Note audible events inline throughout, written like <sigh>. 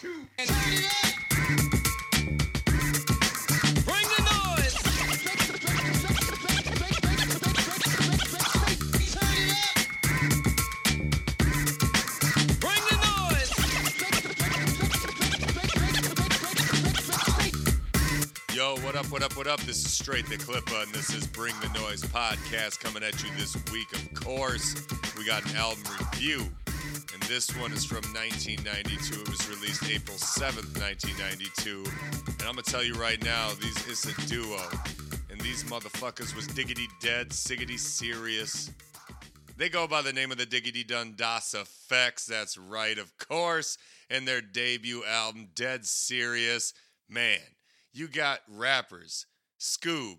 Yo, what up, what up, what up? This is Straight the Clippa, and this is Bring the Noise podcast coming at you this week. Of course, we got an album review, and this one is from 1992. It was released April 7th, 1992. And I'm gonna tell you right now, these it's a duo, and these motherfuckers was Diggity Dead, Siggity Serious. They go by the name of the Diggity Dun Das EFX. That's right, of course. And their debut album, Dead Serious. Man, you got rappers, Skoob,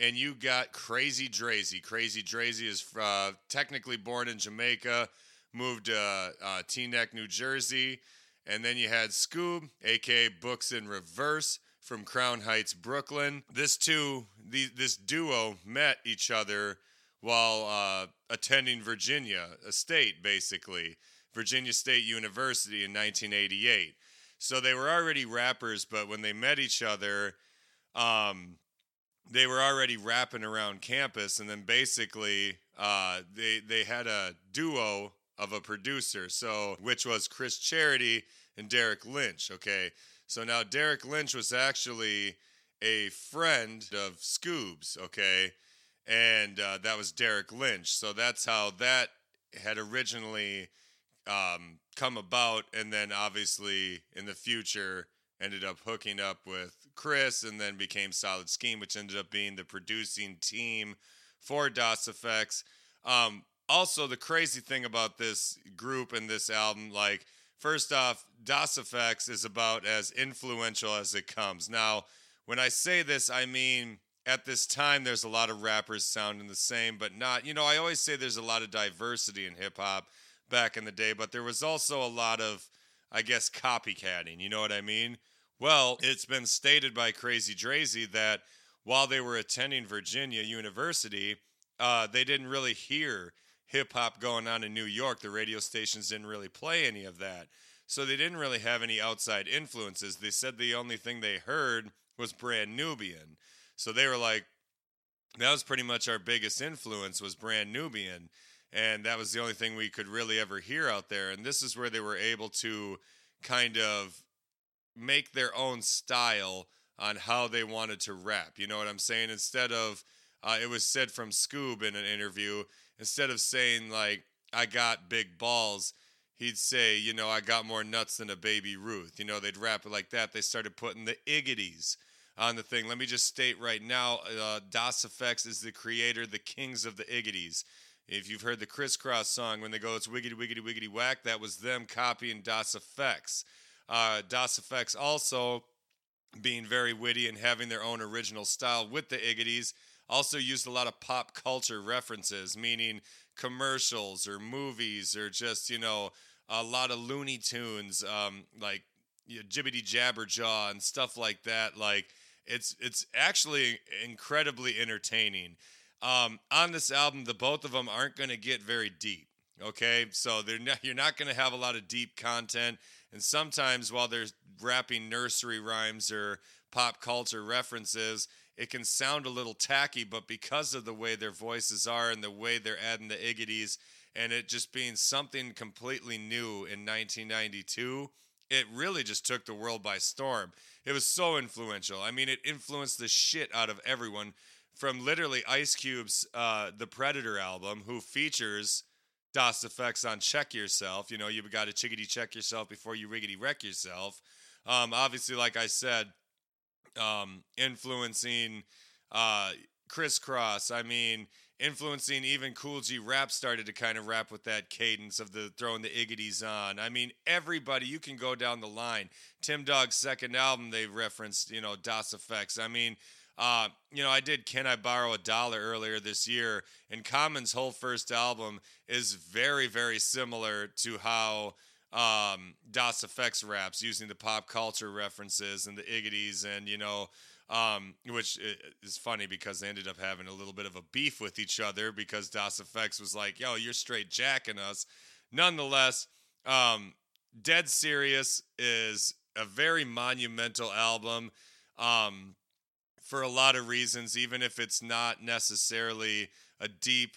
and you got Krazy Drazy. Krazy Drazy is uh, technically born in Jamaica, moved to uh, uh, Teaneck, New Jersey. And then you had Skoob, aka Books in Reverse, from Crown Heights, Brooklyn. This two, the, this duo met each other while uh, attending Virginia a State, basically, Virginia State University in 1988. So they were already rappers, but when they met each other, um, they were already rapping around campus, and then basically uh, they they had a duo of a producer, so which was Chris Charity and Derek Lynch. Okay, so now Derek Lynch was actually a friend of Skoob's. Okay, and uh, that was Derek Lynch. So that's how that had originally um, come about, and then obviously in the future ended up hooking up with Chris, and then became Solid Scheme, which ended up being the producing team for Das EFX. Um, also, the crazy thing about this group and this album, like, first off, Das EFX is about as influential as it comes. Now, when I say this, I mean at this time there's a lot of rappers sounding the same, but not, you know, I always say there's a lot of diversity in hip hop back in the day, but there was also a lot of, I guess, copycatting. You know what I mean? Well, it's been stated by Krazy Drazy that while they were attending Virginia University, uh, they didn't really hear hip hop going on in New York. The radio stations didn't really play any of that. So they didn't really have any outside influences. They said the only thing they heard was Brand Nubian. So they were like, that was pretty much our biggest influence was Brand Nubian. And that was the only thing we could really ever hear out there. And this is where they were able to kind of make their own style on how they wanted to rap. You know what I'm saying? Instead of, uh, it was said from Skoob in an interview, instead of saying, like, I got big balls, he'd say, you know, I got more nuts than a baby Ruth. You know, they'd rap it like that. They started putting the iggities on the thing. Let me just state right now uh, Das EFX is the creator, the kings of the iggities. If you've heard the crisscross song when they go, it's wiggity, wiggity, wiggity, whack, that was them copying Das EFX. Uh, Das EFX also being very witty and having their own original style with the iggities also used a lot of pop culture references, meaning commercials or movies or just, you know, a lot of Looney Tunes, um, like you know, Jibbity Jabberjaw and stuff like that. Like, it's it's actually incredibly entertaining. Um, on this album, the both of them aren't going to get very deep. Okay, so they're not, you're not going to have a lot of deep content, and sometimes while they're rapping nursery rhymes or pop culture references, it can sound a little tacky. But because of the way their voices are and the way they're adding the iggities, and it just being something completely new in 1992, it really just took the world by storm. It was so influential. I mean, it influenced the shit out of everyone from literally Ice Cube's uh, The Predator album, who features Das EFX on Check Yourself. You know, you've got to chickity check yourself before you riggedy wreck yourself. Um, obviously, like I said, um, influencing uh, Crisscross. I mean, influencing even Kool G Rap started to kind of rap with that cadence of the throwing the iggities on. I mean, everybody, you can go down the line. Tim Dog's second album, they referenced, you know, Das EFX. I mean, uh, you know, I did Can I Borrow a Dollar earlier this year, and Common's whole first album is very, very similar to how um, Das EFX raps using the pop culture references and the iggities, and, you know, um, which is funny because they ended up having a little bit of a beef with each other because Das EFX was like, yo, you're straight jacking us. Nonetheless, um, Dead Serious is a very monumental album um, for a lot of reasons, even if it's not necessarily a deep,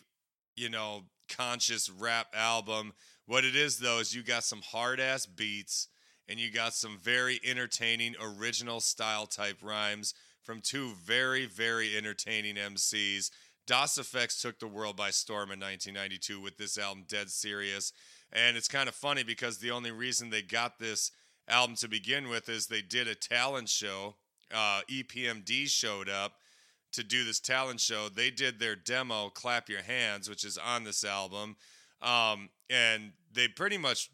you know, conscious rap album. What it is, though, is you got some hard ass beats and you got some very entertaining original style type rhymes from two very, very entertaining MCs. Das EFX took the world by storm in 1992 with this album, Dead Serious. And it's kind of funny because the only reason they got this album to begin with is they did a talent show. Uh, EPMD showed up to do this talent show. They did their demo, Clap Your Hands, which is on this album. Um, and they pretty much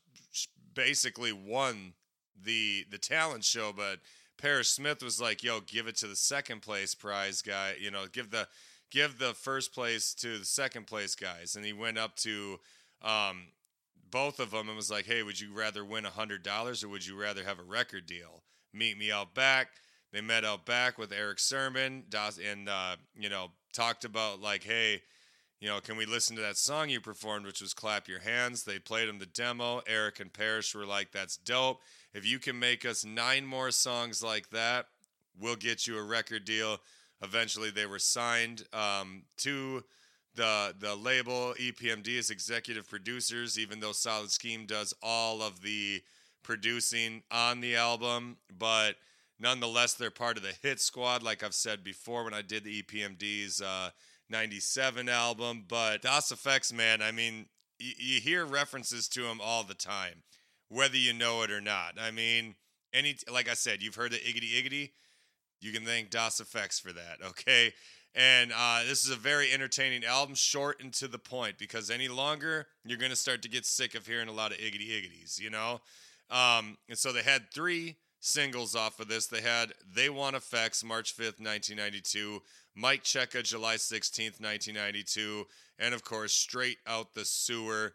basically won the the talent show, but Parrish Smith was like, "Yo, give it to the second place prize guy. You know, give the give the first place to the second place guys." And he went up to um, both of them and was like, "Hey, would you rather win a hundred dollars or would you rather have a record deal? Meet me out back." They met out back with Erick Sermon, and uh, you know talked about like, "Hey." You know, can we listen to that song you performed, which was Clap Your Hands? They played him the demo. Eric and Parrish were like, that's dope. If you can make us nine more songs like that, we'll get you a record deal. Eventually, they were signed um, to the the label EPMD as executive producers, even though Solid Scheme does all of the producing on the album. But nonetheless, they're part of the hit squad, like I've said before when I did the EPMD's uh, 97 album. But Das EFX, man, I mean, y- you hear references to him all the time, whether you know it or not. I mean, any like I said, you've heard the Iggity Iggity. You can thank Das EFX for that, <laughs> okay? And uh, this is a very entertaining album, short and to the point, because any longer, you're going to start to get sick of hearing a lot of Iggity Iggities, you know? Um, and so they had three singles off of this. They had They Want EFX, March 5th, 1992, Mic Checka, July 16th, 1992, and of course, Straight Out the Sewer,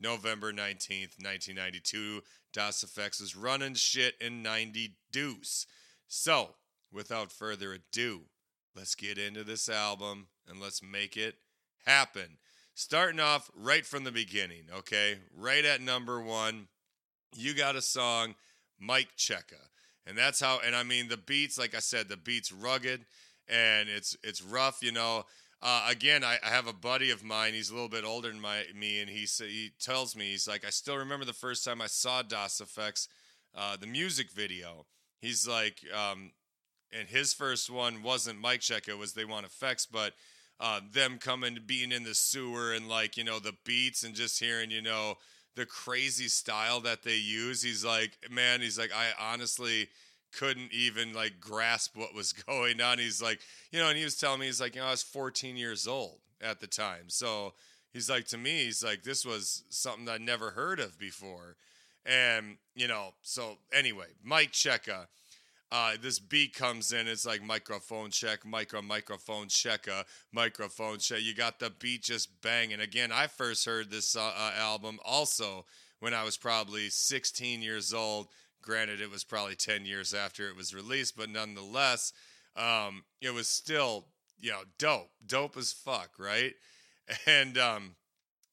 November 19th, 1992. Das EFX is running shit in 90 deuce. So, without further ado, let's get into this album and let's make it happen. Starting off right from the beginning, okay? Right at number one, you got a song, Mic Checka. And that's how, and I mean, the beats, like I said, the beats rugged and it's it's rough, you know. Uh, again, I, I, have a buddy of mine. He's a little bit older than my, me, and he he tells me he's like, I still remember the first time I saw Das EFX, uh, the music video. He's like, um, and his first one wasn't Mic Check. It was They Want EFX, but uh, them coming, being in the sewer, and like you know the beats, and just hearing you know the crazy style that they use. He's like, man, he's like, I honestly couldn't even like grasp what was <laughs> going on. He's like, you know, and he was telling me, he's like, you know, I was 14 years old at the time. So he's like, to me, he's like, this was something I never heard of before. And, you know, so anyway, Mic Checka, uh, this beat comes in. It's like microphone check, micro, microphone checka, microphone check. You got the beat just banging. Again, I first heard this uh, uh, album also when I was probably 16 years old Granted, it was probably 10 years after it was released, but nonetheless, um, it was still, you know, dope. Dope as fuck, right? <laughs> And um,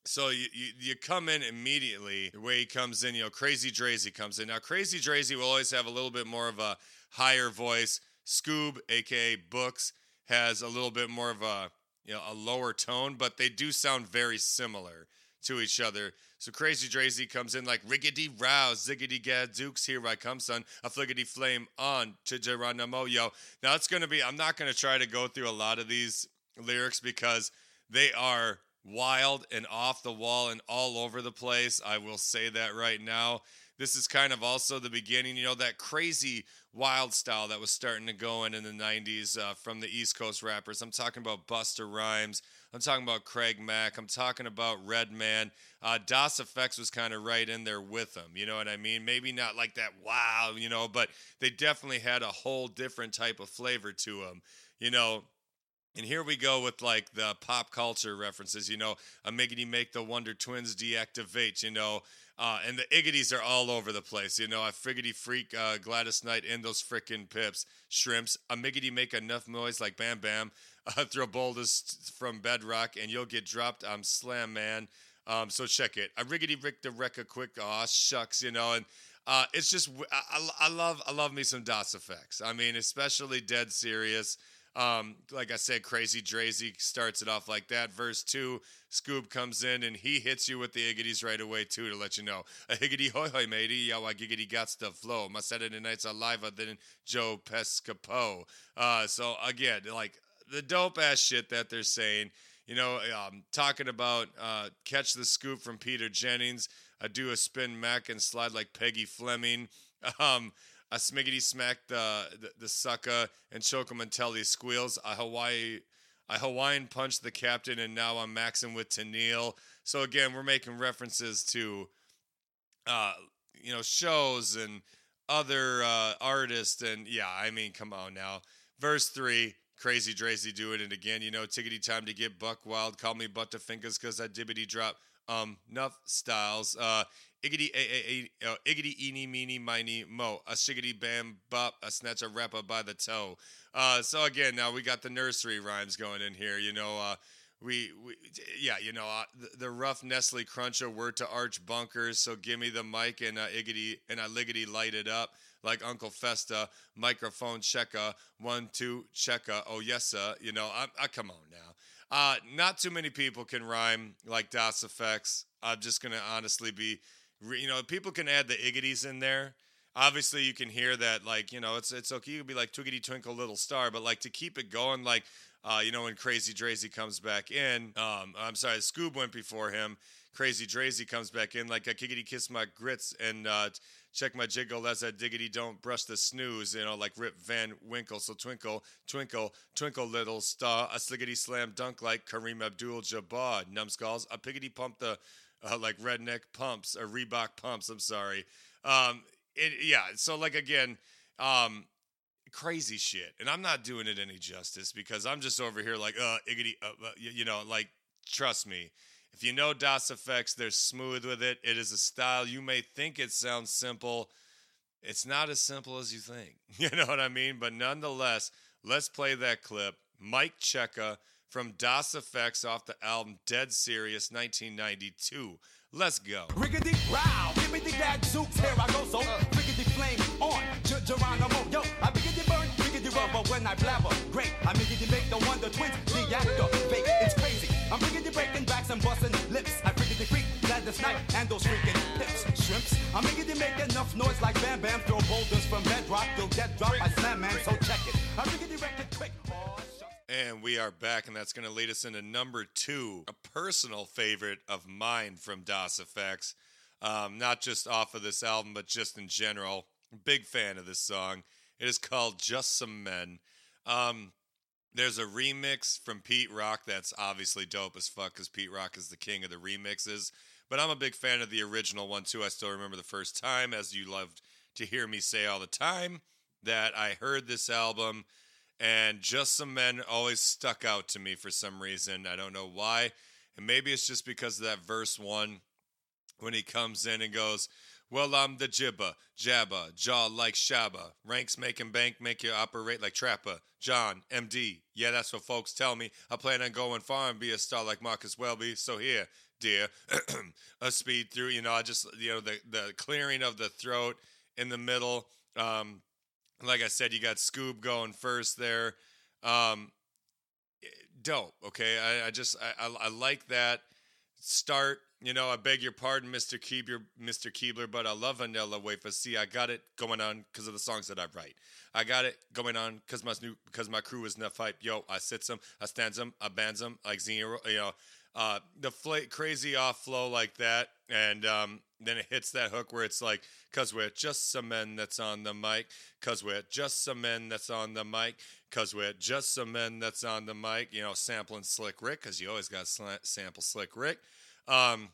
so you, you, you come in immediately. The way he comes in, you know, Krazy Drazy comes in. Now, Krazy Drazy will always have a little bit more of a higher voice. Skoob, aka Books, has a little bit more of a you know a lower tone, but they do sound very similar to each other. So Krazy Drazy comes in like riggedy row, ziggity gadzooks, here I come, son. A fliggity flame on to Geronimo, yo. Now it's gonna be, I'm not gonna try to go through a lot of these lyrics because they are wild and off the wall and all over the place. I will say that right now. This is kind of also the beginning, you know, that crazy wild style that was starting to go in in the 90s uh, from the East Coast rappers. I'm talking about Busta Rhymes. I'm talking about Craig Mack. I'm talking about Redman. Uh, Das EFX was kind of right in there with them. You know what I mean? Maybe not like that wow, you know, but they definitely had a whole different type of flavor to them. You know, and here we go with like the pop culture references, you know, a Miggity make the Wonder Twins deactivate, you know, uh, and the Iggities are all over the place, you know. A friggity freak, uh, Gladys Knight, and those frickin' pips, shrimps. A Miggity make enough noise like Bam Bam, <laughs> uh, throw boulders from bedrock, and you'll get dropped. I'm Slam Man. Um, so check it. A riggity rick the wreck a quick. Aw, shucks, you know. And Uh, it's just I- I love I love me some Das EFX. I mean, especially Dead Serious. Um, like I said, Krazy Drazy starts it off like that. Verse two, Skoob comes in and he hits you with the iggities right away too to let you know a higgity hoy hoy matey, yo I giggity got the flow. My Saturday nights are liver than Joe Piscopo. Uh, so again, like the dope ass shit that they're saying. You know, um, talking about uh, catch the scoop from Peter Jennings. I do a spin mac and slide like Peggy Fleming. <laughs> Um, I smiggity smack the, the the sucker and choke him until he squeals. I Hawaii, I Hawaiian punch the captain, and now I'm maxing with Tennille. So again, we're making references to, uh, you know, shows and other uh, artists, and yeah, I mean, come on now. Verse three, Krazy Drazy doing it again. You know, tickety time to get buck wild. Call me butterfingers because I dibbity drop. Um, nuff styles. Uh, Iggity a a a uh, iggity eeny meeny miny mo a shiggity bam bop a snatch a rapper by the toe. Uh, so again, now we got the nursery rhymes going in here. You know, uh, we, we yeah, you know, uh, the, the rough Nestle crunch Cruncher word to arch bunkers. So give me the mic and uh, iggity and I liggity light it up like Uncle Fester. Microphone checker one two checker. Oh yes sir. You know, I, I come on now. Uh, not too many people can rhyme like Das EFX. I'm just gonna honestly be you know, people can add the iggities in there. Obviously, you can hear that, like, you know, it's it's okay. You could be like Twiggity Twinkle Little Star, but like to keep it going, like, uh, you know, when Krazy Drazy comes back in, um, I'm sorry, Skoob went before him. Krazy Drazy comes back in, like a kickity kiss my grits and uh, check my jiggle as I diggity don't brush the snooze, you know, like Rip Van Winkle. So twinkle, twinkle, twinkle, little star, a sliggity slam dunk like Kareem Abdul Jabbar. Numbskulls, a piggity pump the uh, like redneck pumps or Reebok pumps. I'm sorry. Um, it, yeah. So like again, um, crazy shit, and I'm not doing it any justice because I'm just over here like uh, iggity, uh, uh, you know, like trust me. If you know Das EFX, they're smooth with it. It is a style. You may think it sounds simple. It's not as simple as you think. <laughs> You know what I mean? But nonetheless, let's play that clip. Mic Checka from Das EFX off the album Dead Serious 1992. Let's go. Riggedy row, give me the here I go, so riggedy flame on, Ger- Geronimo, yo, I biggity burn, riggedy rubber when I blabber, great, I biggity make the wonder twins, the actor, fake, it's I'm riggedy breaking backs and busting lips, I riggedy freak, glad this night, and those freaking hips, shrimps, I'm riggedy make enough noise like Bam Bam, throw boulders from bedrock, you'll get dropped, I slam man, so check it, I riggedy wreck it quick. And we are back, and that's going to lead us into number two, a personal favorite of mine from Das EFX. Um, not just off of this album, but just in general. Big fan of this song. It is called Just Some Men. Um, there's a remix from Pete Rock that's obviously dope as fuck because Pete Rock is the king of the remixes. But I'm a big fan of the original one too. I still remember the first time, as you loved to hear me say all the time, that I heard this album and Just Some Men always stuck out to me for some reason. I don't know why. And maybe it's just because of that verse one when he comes in and goes, Well, I'm the jibba, jabba, jaw like shabba. Ranks making bank, make you operate like trapper. John, MD. Yeah, that's what folks tell me. I plan on going far and be a star like Marcus Welby. So here, dear, <clears throat> a speed through, you know, I just, you know, the, the clearing of the throat in the middle. Um, like I said, you got Skoob going first there. Um, dope. Okay, I, I just I, I, I like that start. You know, I beg your pardon, Mr. Keebler, Mr. Keebler, but I love Vanilla Wafer. See, I got it going on because of the songs that I write. I got it going on because my new because my crew is enough hype. Yo, I sits them, I stands them, I bands them like zero. You know, uh, the fl- crazy off flow like that, and um, then it hits that hook where it's like, "Cause we're just some men that's on the mic, cause we're just some men that's on the mic, cause we're just some men that's on the mic." You know, sampling Slick Rick, cause you always got sla- sample Slick Rick. Um,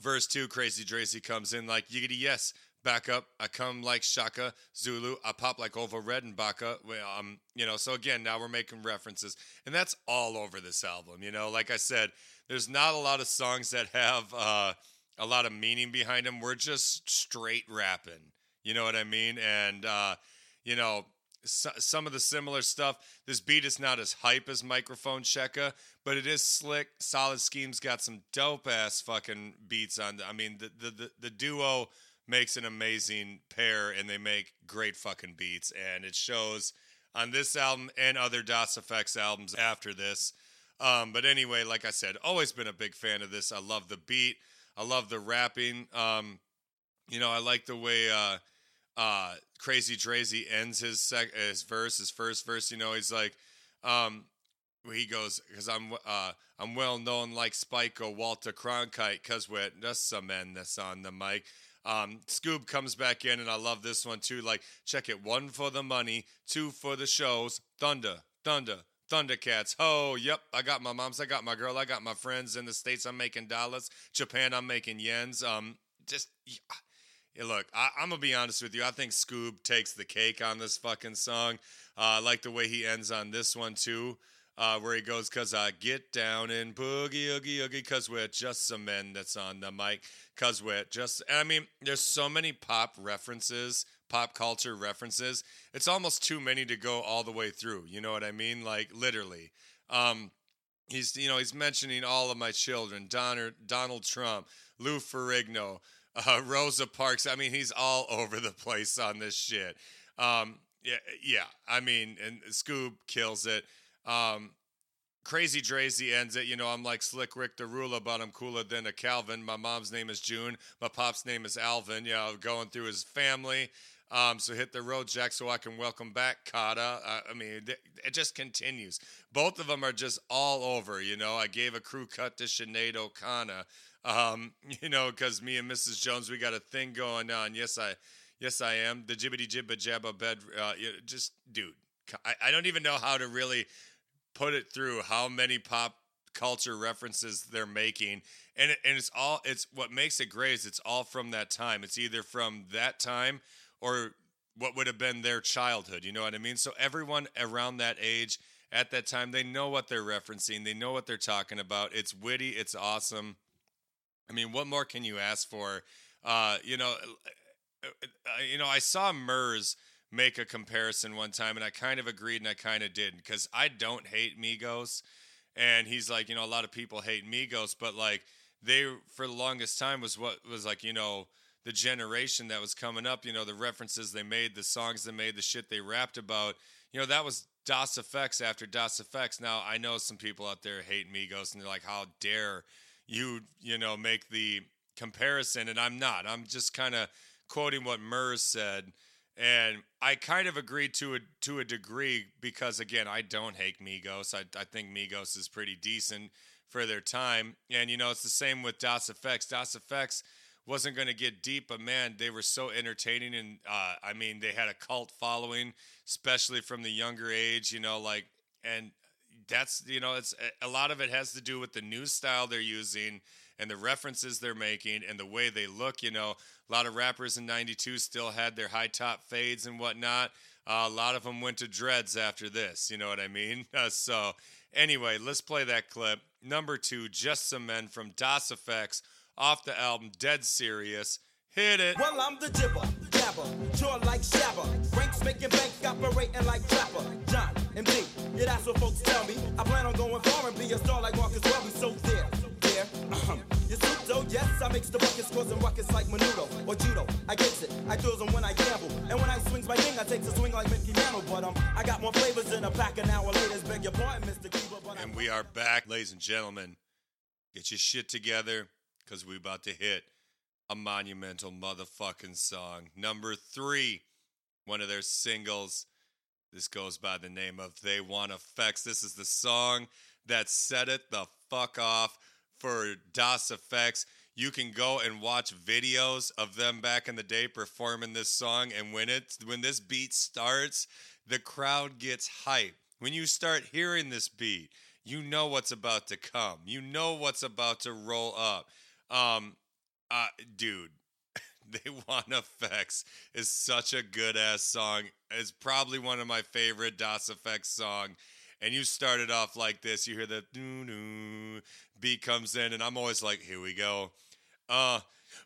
verse two, Krazy Drazy comes in like yiggity yes. Back up, I come like Shaka Zulu. I pop like Over Red and Um, you know, so again, now we're making references, and that's all over this album. You know, like I said, there's not a lot of songs that have uh, a lot of meaning behind them. We're just straight rapping. You know what I mean? And uh, you know, so, some of the similar stuff. This beat is not as hype as Microphone Checka, but it is slick. Solid Schemes got some dope ass fucking beats on. I mean, the, the the the duo makes an amazing pair, and they make great fucking beats, and it shows on this album and other Das EFX albums after this. Um, but anyway, like I said, always been a big fan of this. I love the beat. I love the rapping. Um, you know, I like the way uh, uh, Krazy Drazy ends his sec- his verse, his first verse. You know, he's like, um, he goes because I'm uh, I'm well known like Spike or Walter Cronkite because we're just some men that's on the mic. Um, Skoob comes back in, and I love this one too. Like, check it: one for the money, two for the shows. Thunder, thunder, Thundercats. Oh, yep. I got my moms. I got my girl. I got my friends in the states. I'm making dollars. Japan. I'm making yens. Um, just yeah, look. I, I'm gonna be honest with you. I think Skoob takes the cake on this fucking song. Uh, I like the way he ends on this one too. Uh, where he goes, cause I get down and boogie, oogie, oogie, cause we're just some men that's on the mic. Cause we're just, I mean, there's so many pop references, pop culture references. It's almost too many to go all the way through. You know what I mean? Like literally. Um, he's, you know, he's mentioning all of my children, Donner, Donald Trump, Lou Ferrigno, uh, Rosa Parks. I mean, he's all over the place on this shit. Um, yeah, yeah. I mean, and Skoob kills it. Um, Krazy Drazy ends it. You know, I'm like Slick Rick the Ruler, but I'm cooler than a Calvin. My mom's name is June. My pop's name is Alvin. You know, going through his family. Um, so hit the road, Jack, so I can welcome back Kotter. Uh, I mean, it, it just continues. Both of them are just all over. You know, I gave a crew cut to Sinead O'Connor. Um, <laughs> you know, because me and Mrs. Jones, we got a thing going on. Yes, I, yes, I am the jibbity jibba jabba bed. Uh, just, dude, I, I don't even know how to really put it through how many pop culture references they're making and it, and it's all it's what makes it great is it's all from that time it's either from that time or what would have been their childhood you know what i mean so everyone around that age at that time they know what they're referencing they know what they're talking about it's witty it's awesome i mean what more can you ask for uh you know uh, you know i saw Murs make a comparison one time, and I kind of agreed and I kind of didn't because I don't hate Migos, and he's like, you know, a lot of people hate Migos, but like they for the longest time was what was like, you know, the generation that was coming up, you know, the references they made, the songs they made, the shit they rapped about, you know, that was Das EFX after Das EFX. Now I know some people out there hate Migos and they're like, how dare you, you know, make the comparison, and I'm not. I'm just kind of quoting what Murs said and I kind of agree to a to a degree because again, I don't hate Migos. I, I think Migos is pretty decent for their time. And you know, it's the same with Das EFX. Das EFX wasn't going to get deep, but man, they were so entertaining. And uh, I mean, they had a cult following, especially from the younger age. You know, like and that's you know, it's a lot of it has to do with the new style they're using and the references they're making and the way they look. You know, a lot of rappers in 92 still had their high top fades and whatnot. Uh, a lot of them went to dreads after this. You know what I mean? <laughs> Uh, so, anyway, let's play that clip. Number two, Just Some Men from Das EFX off the album Dead Serious. Hit it. Well, I'm the jibber, jabber, jaw like shabba. Ranks making bank, operating like trapper. John and B, yeah, that's what folks tell me. I plan on going far and be a star like Marcus Welby. So there, there, uh-huh. You though, yes, I mix the buckets, causing ruckus like Menudo or Judo. I gets it, I throws them when I gamble. And when I swings my thing, I takes a swing like Mickey Mantle. But um, I got more flavors in a pack an hour later. Beg your pardon, Mr. Cleaver, but And we are back, ladies and gentlemen. Get your shit together because we about to hit a monumental motherfucking song. Number three, one of their singles. This goes by the name of They Want EFX. This is the song that set it the fuck off for Das EFX. You can go and watch videos of them back in the day performing this song, and when it when this beat starts, the crowd gets hype. When you start hearing this beat, you know what's about to come. You know what's about to roll up. Um, uh, dude, <laughs> they want effects is such a good ass song. It's probably one of my favorite Das EFX song. And you started off like this. You hear the doo doo beat comes in, and I'm always like, here we go. Uh,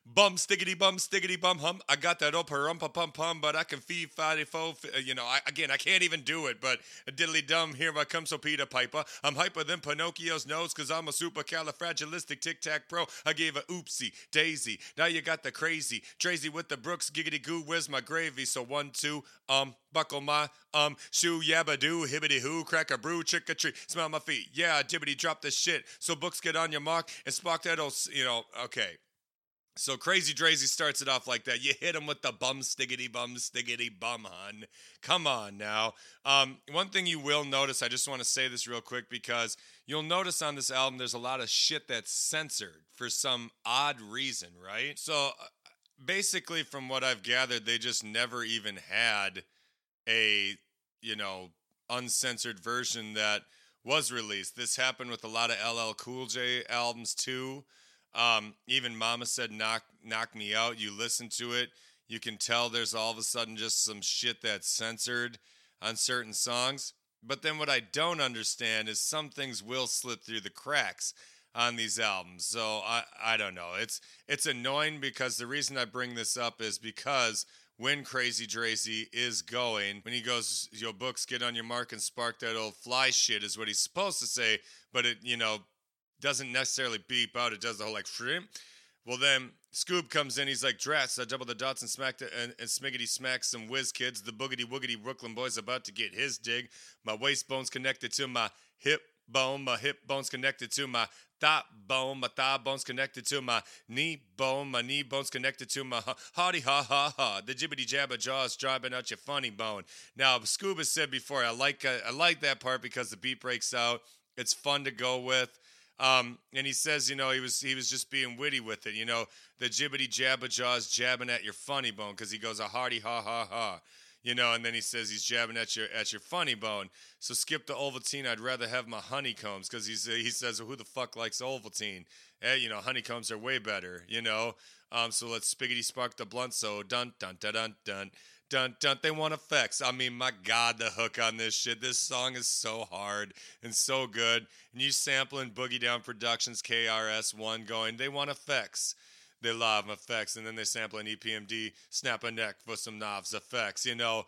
Bum stickety bum stickety bum hum. I got that old rum pum pum pum, but I can fee fi fo. fi- You know, I, again, I can't even do it. But diddly dum, here I come, so Peter Piper. I'm hyper than Pinocchio's nose, cause I'm a supercalifragilistic tic tac pro. I gave a oopsie daisy. Now you got the crazy Tracy with the Brooks giggity goo. Where's my gravy? So one two um buckle my um shoe yabba doo hibbity hoo crack a brew chick a tree smell my feet yeah jibbity drop the shit. So books get on your mark and spark that old you know okay. So Krazy Drazy starts it off like that. You hit him with the bum stiggity bum stiggity bum hun. Come on now. Um, one thing you will notice, I just want to say this real quick because you'll notice on this album there's a lot of shit that's censored for some odd reason, right? So uh, basically, from what I've gathered, they just never even had a you know uncensored version that was released. This happened with a lot of LL Cool J albums too. Um, even Mama said knock knock me out. You listen to it, you can tell there's all of a sudden just some shit that's censored on certain songs. But then what I don't understand is some things will slip through the cracks on these albums. So I I don't know. It's it's annoying because the reason I bring this up is because when Krazy Drazy is going, when he goes, your books get on your mark and spark that old fly shit is what he's supposed to say, but it, you know, doesn't necessarily beep out. It does the whole like shrimp. Well, then Skoob comes in. He's like, "Drats, I double the dots and smacked it, and, and Smiggity smacks some whiz kids. The boogity woogity Brooklyn boy's about to get his dig. My waist bone's connected to my hip bone. My hip bone's connected to my thigh bone. My thigh bone's connected to my knee bone. My knee bone's connected to my hardy ha ha ha. The jibbity jabber jaws driving out your funny bone. Now, Skoob has said before, I like I like that part because the beat breaks out. It's fun to go with. Um, and he says, you know, he was he was just being witty with it. You know, the jibbity jabber jaws jabbing at your funny bone because he goes a hearty ha ha ha. You know, and then he says he's jabbing at your at your funny bone. So skip the Ovaltine. I'd rather have my honeycombs because he's he says well, who the fuck likes Ovaltine? Hey, you know, honeycombs are way better. You know, um, so let's spiggity spark the blunt. So dun dun dun dun dun. Dun dun, they want effects. I mean, my God, the hook on this shit. This song is so hard and so good. And you sampling Boogie Down Productions KRS1 going, they want effects. They love effects. And then they sample an EPMD, snap a neck for some knobs effects, you know.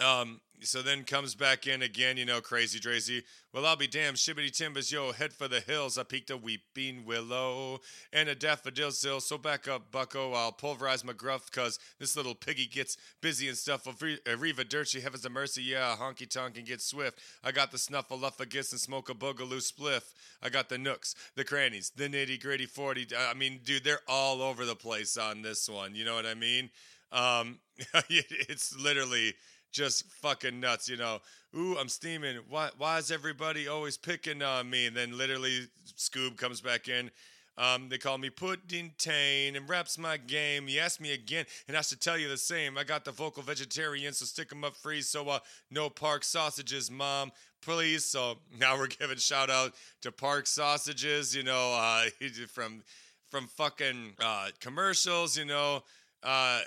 Um, so then comes back in again, you know, Krazy Drazy. Well, I'll be damned, shibbity timbers, yo, head for the hills. I peaked a weeping willow and a daffodil still. So back up, bucko. I'll pulverize my gruff, cause this little piggy gets busy and stuff. Arriva Dirty, heavens a mercy, yeah, honky tonk and get swift. I got the snuffleupagus and smoke a boogaloo spliff. I got the nooks, the crannies, the nitty gritty 40. I mean, dude, they're all over the place on this one. You know what I mean? Um, <laughs> it's literally just fucking nuts, you know. Ooh, I'm steaming. Why why is everybody always picking on me? And then literally Skoob comes back in. Um, they call me Pudding Tane and raps my game. He asked me again, and I should tell you the same. I got the vocal vegetarian, so stick 'em up free. So uh, no park sausages, mom, please. So <laughs> now we're giving shout out to Park Sausages. You know, uh, <laughs> from from fucking uh, commercials. You know, uh,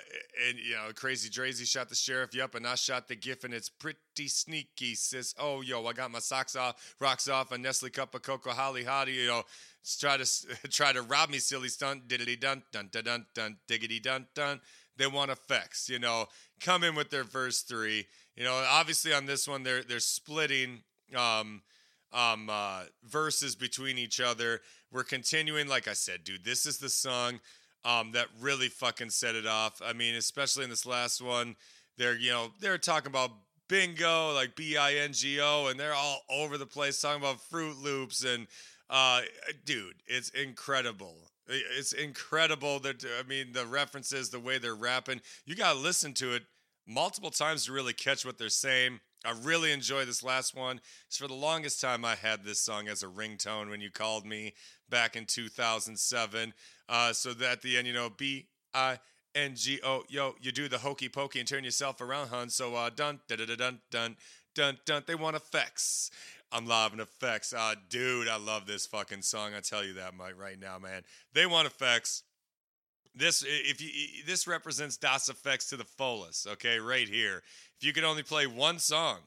and you know, Krazy Drazy shot the sheriff, yup, and I shot the gif, and it's pretty sneaky, sis. Oh, yo, I got my socks off, rocks off, a Nestle cup of cocoa, holly hottie, you know, try to <laughs> try to rob me, silly stunt, diddly dun dun dun dun dun, diggity dun dun. They want effects, you know, come in with their verse three. You know, obviously on this one they're they're splitting um um uh verses between each other. We're continuing, like I said, dude. This is the song um, that really fucking set it off. I mean, especially in this last one, they're you know they're talking about bingo, like B I N G O, and they're all over the place talking about Fruit Loops and uh, dude, it's incredible. It's incredible that I mean the references, the way they're rapping. You gotta listen to it multiple times to really catch what they're saying. I really enjoy this last one. It's for the longest time I had this song as a ringtone when you called me back in 2007. Uh, so that at the end, you know, B I N G O, yo, you do the hokey pokey and turn yourself around, hun. So uh, dun dun dun dun dun dun dun. They want effects. I'm loving effects. Uh, dude, I love this fucking song. I tell you that Mike, right now, man. They want effects. This if you this represents Das EFX to the fullest. Okay, right here. If you could only play one song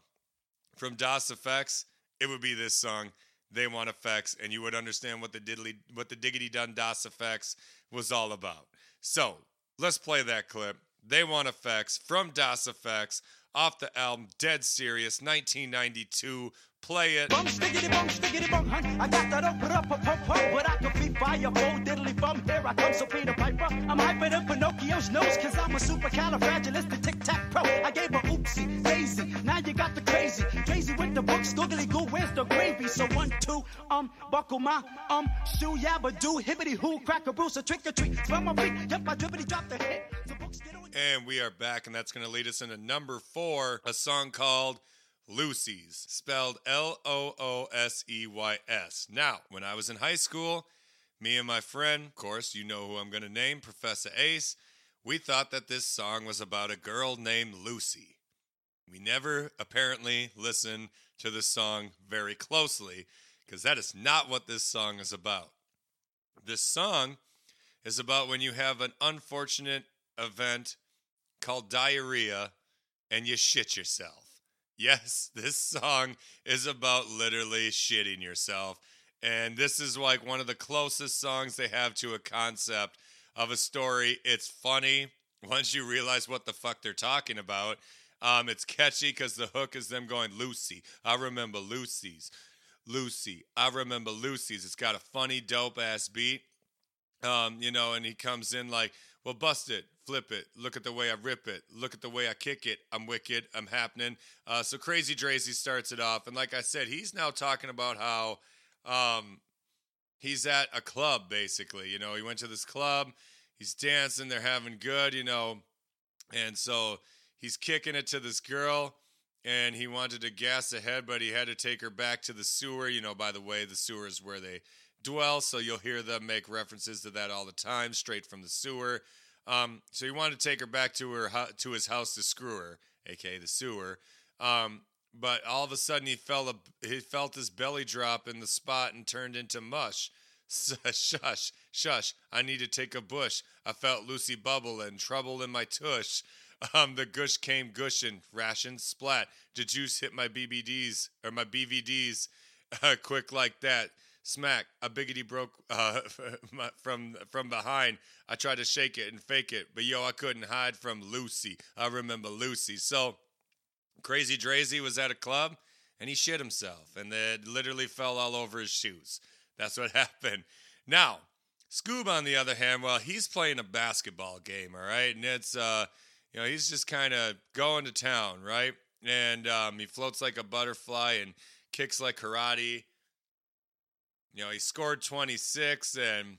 from Das EFX, it would be this song. They Want EFX, and you would understand what the diddly, what the diggity dun Das EFX was all about. So let's play that clip. They Want EFX from Das EFX off the album Dead Serious 1992. Play it. Bum, stiggity bum, stiggity bum, hun. I got that up, put up, a pump, pump, but I can be fire, full diddly bum. Here I come, so Peter Piper. I'm hyper than Pinocchio's nose, cause I'm a supercalifragilistic tic tac pro. I gave a oopsie, daisy. Now you got the crazy. Crazy with the books, googly goo, where's the gravy? So one, two, um, buckle my, um, shoe, yabba do, hibbity hoo, crack a bruise, a trick or treat. From my feet, yep, I drippity drop the hit. So books get on. And we are back, and that's going to lead us into number four, a song called Lucy's, spelled L O O S E Y S. Now, when I was in high school, me and my friend, of course, you know who I'm going to name, Professor Ace, we thought that this song was about a girl named Lucy. We never apparently listened to the song very closely because that is not what this song is about. This song is about when you have an unfortunate event called diarrhea and you shit yourself. Yes, this song is about literally shitting yourself. And this is like one of the closest songs they have to a concept of a story. It's funny once you realize what the fuck they're talking about. Um, it's catchy because the hook is them going, Lucy, I remember Lucy's. Lucy, I remember Lucy's. It's got a funny, dope ass beat. Um, you know, and he comes in like, well, bust it, flip it, look at the way I rip it, look at the way I kick it. I'm wicked, I'm happening. Uh, so Krazy Drazy starts it off, and like I said, he's now talking about how um, he's at a club, basically. You know, he went to this club, he's dancing, they're having good, you know, and so he's kicking it to this girl. And he wanted to gas ahead, but he had to take her back to the sewer. You know, by the way, the sewer is where they dwell, so you'll hear them make references to that all the time, straight from the sewer. Um, so he wanted to take her back to her hu- to his house to screw her, aka the sewer. Um, but all of a sudden he felt a he felt his belly drop in the spot and turned into mush. <laughs> Shush, shush! I need to take a bush. I felt Lucy bubble and trouble in my tush. <laughs> Um, the gush came gushing, ration splat. The juice hit my BBDs or my BVDs, uh, <laughs> quick like that. Smack! A biggity broke <laughs> uh, from from behind. I tried to shake it and fake it, but yo, I couldn't hide from Lucy. I remember Lucy. So Krazy Drazy was at a club and he shit himself, and it literally fell all over his shoes. That's what <laughs> happened. Now, Skoob, on the other hand, well, he's playing a basketball game, all right, and it's uh, you know, he's just kind of going to town, right, and um, he floats like a butterfly and kicks like karate. You know, he scored 26 and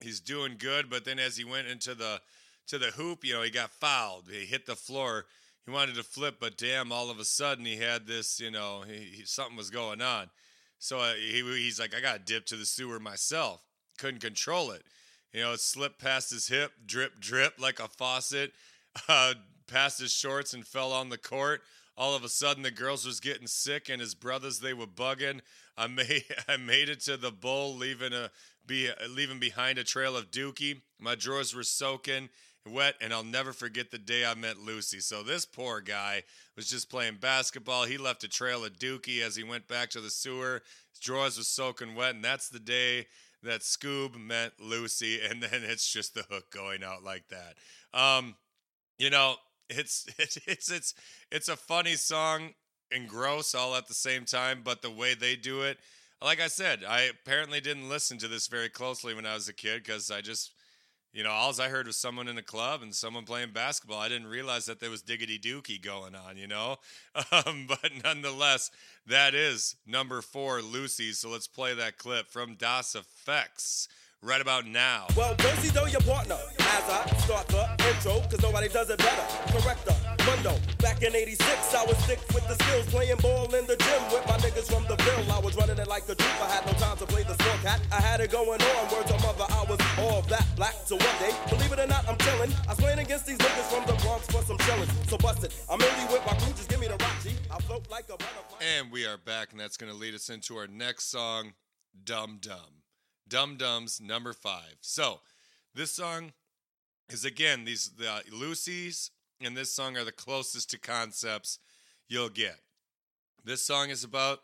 he's doing good, but then as he went into the to the hoop, you know, he got fouled. He hit the floor. He wanted to flip, but damn, all of a sudden he had this, you know, he, he, something was going on. So uh, he, he's like, I got to dip to the sewer myself. Couldn't control it. You know, it slipped past his hip, drip, drip like a faucet, <laughs> uh, past his shorts and fell on the court. All of a sudden, the girls was getting sick, and his brothers they were bugging. I <laughs> made I made it to the bowl, leaving a be leaving behind a trail of dookie. My drawers were soaking wet, and I'll never forget the day I met Lucy. So this poor guy was just playing basketball. He left a trail of dookie as he went back to the sewer. His drawers was soaking wet, and that's the day that Skoob met Lucy, <laughs> and then it's just the hook going out like that. Um, you know, it's <laughs> it's it's it's it's a funny song and gross all at the same time, but the way they do it, like I said, I apparently didn't listen to this very closely when I was a kid because I just, you know, all I heard was someone in a club and someone playing basketball. I didn't realize that there was diggity dookie going on, you know. <laughs> Um, but nonetheless, that is number four, Lucy. So let's play that clip from Das EFX right about now. Well, you know your partner as I start the intro, cause nobody does it better. Corrector, Mundo. Back in 86, I was sick with the skills, playing ball in the gym with my niggas from the Ville. I was running it like a troop, I had no time to play the small cat. I had it going on, word to mother, I was all that black. So one day, believe it or not, I'm chillin'. I was playing against these niggas from the Bronx for some chillin'. So bust it, I'm really with my crew, just give me the rock, G. I float like a butterfly. And we are back, and that's going to lead us into our next song, Dumb Dum. Dum Dums, number five. So, this song is again, these the Lucy's and this song are the closest to concepts you'll get. This song is about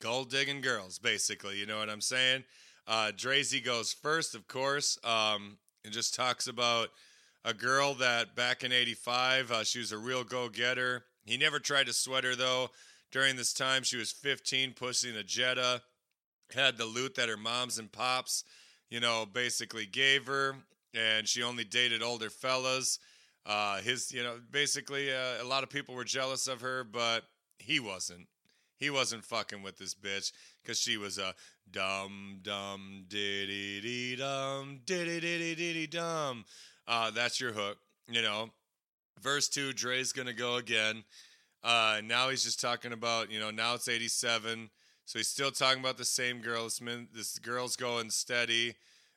gold digging girls, basically. You know what I'm saying? Uh, Drazy goes first, of course, um, and just talks about a girl that back in 85, uh, she was a real go getter. He never tried to sweat her, though. During this time, she was 15, pushing a Jetta, had the loot that her moms and pops, you know, basically gave her, and she only dated older fellas. Uh, his, you know, basically, uh, a lot of people were jealous of her, but he wasn't. He wasn't fucking with this bitch because she was a dum dum diddy dee dum diddy diddy diddy dum. Uh, that's your hook, you know. Verse two, Dre's gonna go again. Uh, now he's just talking about, you know, now it's 87. So he's still talking about the same girl. This, min- this girl's going steady.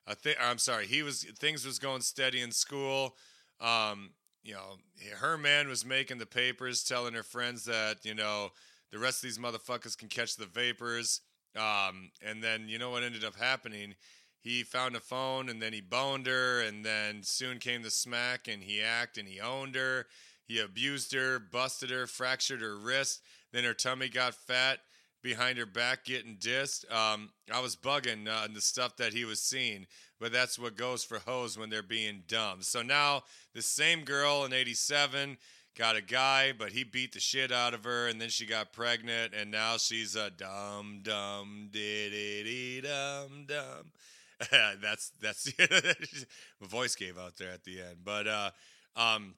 I think I'm sorry. He was things was going steady in school. Um, you know, her man was making the papers, telling her friends that you know the rest of these motherfuckers can catch the vapors. Um, and then you know what ended up happening? He found a phone and then he boned her, and then soon came the smack, and he acted and he owned her. He abused her, busted her, fractured her wrist. Then her tummy got fat behind her back, getting dissed. Um, I was bugging uh, the stuff that he was seeing, but that's what goes for hoes when they're being dumb. So now the same girl in '87 got a guy, but he beat the shit out of her, and then she got pregnant, and now she's a dumb, dumb, diddy dee dum dum. <laughs> that's that's <laughs> my voice gave out there at the end, but uh, um,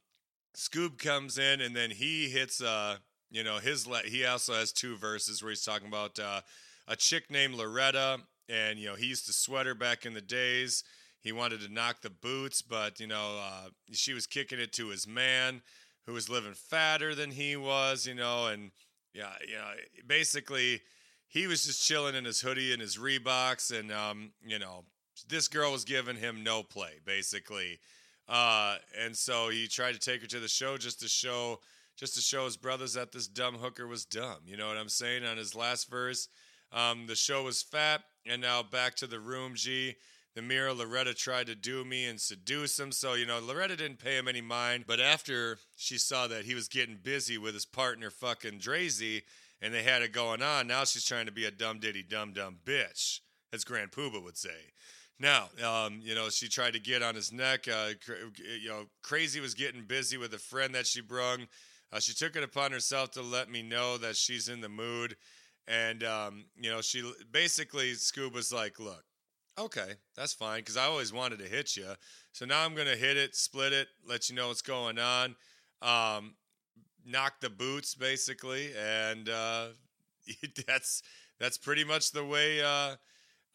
Skoob comes in and then he hits uh you know his le- he also has two verses where he's talking about uh, a chick named Loretta and you know he used to sweat her back in the days. He wanted to knock the boots, but you know uh, she was kicking it to his man who was living fatter than he was, you know, and yeah, you know, basically he was just chilling in his hoodie and his Reeboks, and um, you know, this girl was giving him no play, basically. Uh, and so he tried to take her to the show just to show just to show his brothers that this dumb hooker was dumb. You know what I'm saying? On his last verse, um, the show was fat, and now back to the room. G. The mirror, Loretta tried to do me and seduce him. So, you know, Loretta didn't pay him any mind. But after she saw that he was getting busy with his partner, fucking Drazy, and they had it going on, now she's trying to be a dumb ditty dumb dumb bitch, as Grand Puba would say. Now, um, you know, she tried to get on his neck. Uh, cr- you know, Krazy was getting busy with a friend that she brung. Uh, she took it upon herself to let me know that she's in the mood. And, um, you know, she basically, Skoob was like, look, okay, that's fine, because I always wanted to hit you. So now I'm going to hit it, split it, let you know what's going on. Um, knock the boots, basically. And uh, <laughs> that's that's pretty much the way uh,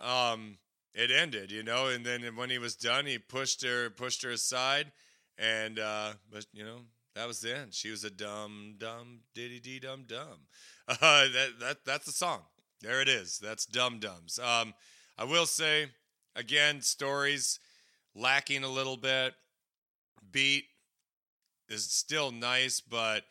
um, it ended, you know. And then when he was done, he pushed her pushed her aside, and uh, but you know that was the end. She was a dumb dumb diddy dee dum dum. <laughs> Uh, that that that's the song. There it is. That's dum dums. Um, I will say again, stories lacking a little bit. Beat is still nice, but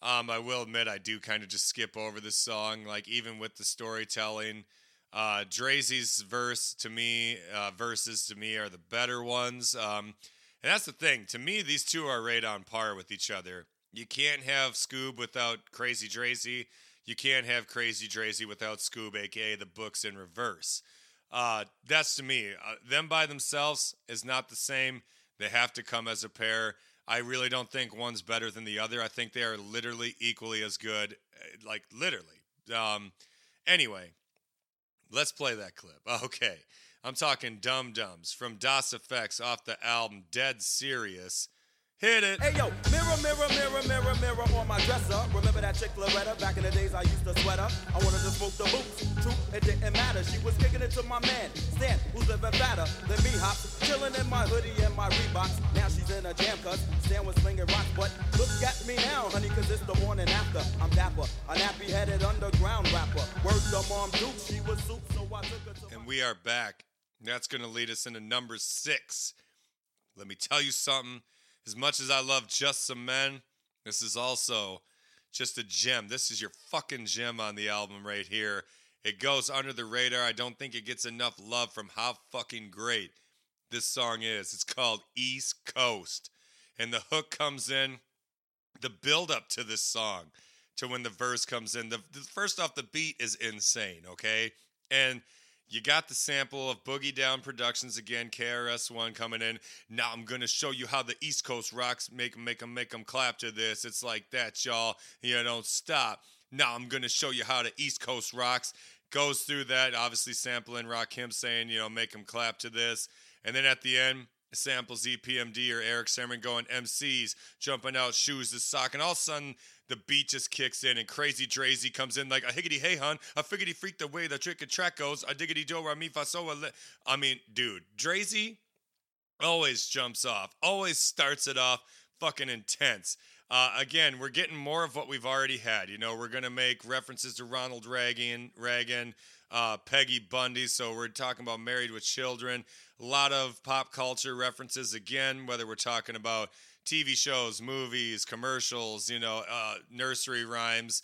um, I will admit I do kind of just skip over the song, like even with the storytelling. Uh, Drazy's verse to me, uh, verses to me are the better ones. Um, and that's the thing. To me, these two are right on par with each other. You can't have Skoob without Krazy Drazy. You can't have Krazy Drazy without Skoob, aka the books in reverse. Uh, that's to me. Uh, them by themselves is not the same. They have to come as a pair. I really don't think one's better than the other. I think they are literally equally as good. uh, Like, literally. Um, anyway, let's play that clip. <laughs> Okay. I'm talking Dum Dums from Das EFX off the album Dead Serious. Hit it. Hey yo, mirror, mirror, mirror, mirror, mirror on my dresser. Remember that chick Loretta? Back in the days I used to sweat her. I wanted to smoke the boots. True, it didn't matter. She was kicking it to my man, Stan, who's living fatter than me. Hops, chilling in my hoodie and my Reeboks. Now she's in a jam cause Stan was slinging rocks. But look at me now, honey, cause it's the morning after. I'm dapper, a nappy headed underground rapper. Word to mom Duke, she was soup, so I took her to And we are back. That's going to lead us into number six. Let me tell you something. As much as I love Jussumen, this is also just a gem. This is your fucking gem on the album right here. It goes under the radar. I don't think it gets enough love from how fucking great this song is. It's called East Coast. And the hook comes in. The build up to this song to when the verse comes in. The, the first off, the beat is insane. Okay, and you got the sample of Boogie Down Productions again, KRS One coming in. Now I'm gonna show you how the East Coast rocks make them, make them, make them clap to this. It's like that, y'all. You don't stop. Now I'm gonna show you how the East Coast rocks goes through that. Obviously sampling Rock him saying, you know, make 'em clap to this, and then at the end samples EPMD or Erick Sermon going MCs jumping out shoes to sock, and all of a sudden the beat just kicks in and Krazy Drazy comes in like a higgity hey hun, a figgity freak the way the trick and track goes, a diggity do ra mi fa so li-" I mean, dude, Drazy always jumps off, always starts it off fucking intense. Uh, again, we're getting more of what we've already had. You know, we're gonna make references to Ronald Reagan, Reagan, uh, Peggy Bundy. So we're talking about Married with Children. A lot of pop culture references again, whether we're talking about TV shows, movies, commercials, you know, uh, nursery rhymes.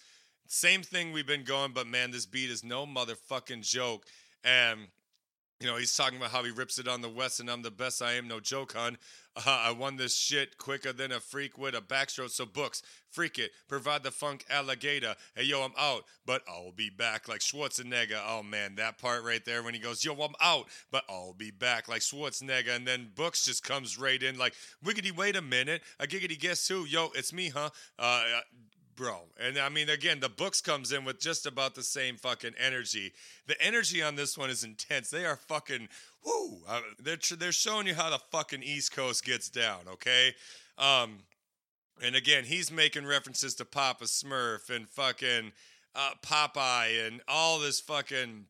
Same thing we've been going, but man, this beat is no motherfucking joke. And you know, he's talking about how he rips it on the West and I'm the best. I am no joke, hun. Uh, <laughs> I won this shit quicker than a freak with a backstroke. So books, freak it, provide the funk alligator. Hey, yo, I'm out, but I'll be back like Schwarzenegger. Oh man, that part right there when he goes, yo, I'm out, but I'll be back like Schwarzenegger. And then Books just comes right in like, wiggity, wait a minute. A giggity, guess who? Yo, it's me, huh? Uh, bro. And I mean, again, the books comes in with just about the same fucking energy. The energy on this one is intense. They are fucking woo. Uh, they're they're showing you how the fucking East Coast gets down. Okay. Um, and again, he's making references to Papa Smurf and fucking uh, Popeye and all this fucking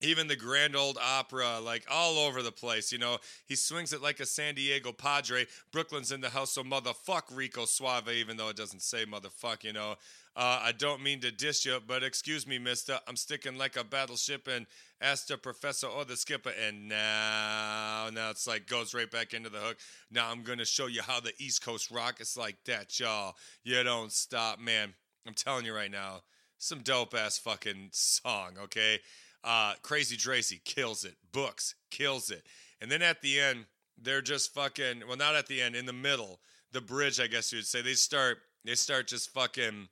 even the Grand Old Opera, like all over the place. You know, he swings it like a San Diego Padre. Brooklyn's in the house, so motherfuck Rico Suave, even though it doesn't say motherfuck, you know. Uh, I don't mean to diss you, but excuse me, mister. I'm sticking like a battleship and asked the professor or the skipper, and now, now it's like goes right back into the hook. Now I'm going to show you how the East Coast rock is like that, y'all. You don't stop, man. I'm telling you right now, some dope ass fucking song, okay? Uh, Krazy Drazy kills it. Books kills it. And then at the end, they're just fucking. Well, not at the end. In the middle, the bridge, I guess you'd say. They start. They start just fucking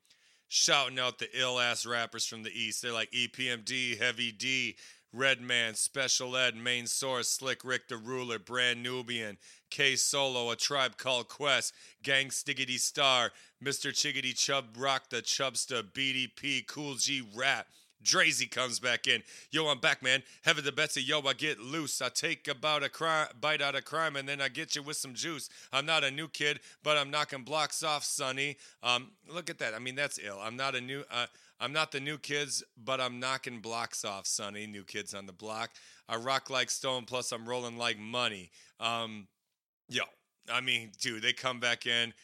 shouting out the ill ass rappers from the east. They're like EPMD, Heavy D, Redman, Special Ed, Main Source, Slick Rick the Ruler, Brand Nubian, K Solo, A Tribe Called Quest, Gang Stiggity Star, Mr. Chiggity Chub Rock the Chubsta, BDP, Kool G Rap. Drazy comes back in. Yo, I'm back, man. Heaven to Betsy. Yo, I get loose. I take about a bite out of crime, and then I get you with some juice. I'm not a new kid, but I'm knocking blocks off, Sonny. Um, look at that. I mean, that's ill. I'm not a new. Uh, I'm not the new kids, but I'm knocking blocks off, Sonny. New kids on the block. I rock like stone, plus I'm rolling like money. Um, yo, I mean, dude, they come back in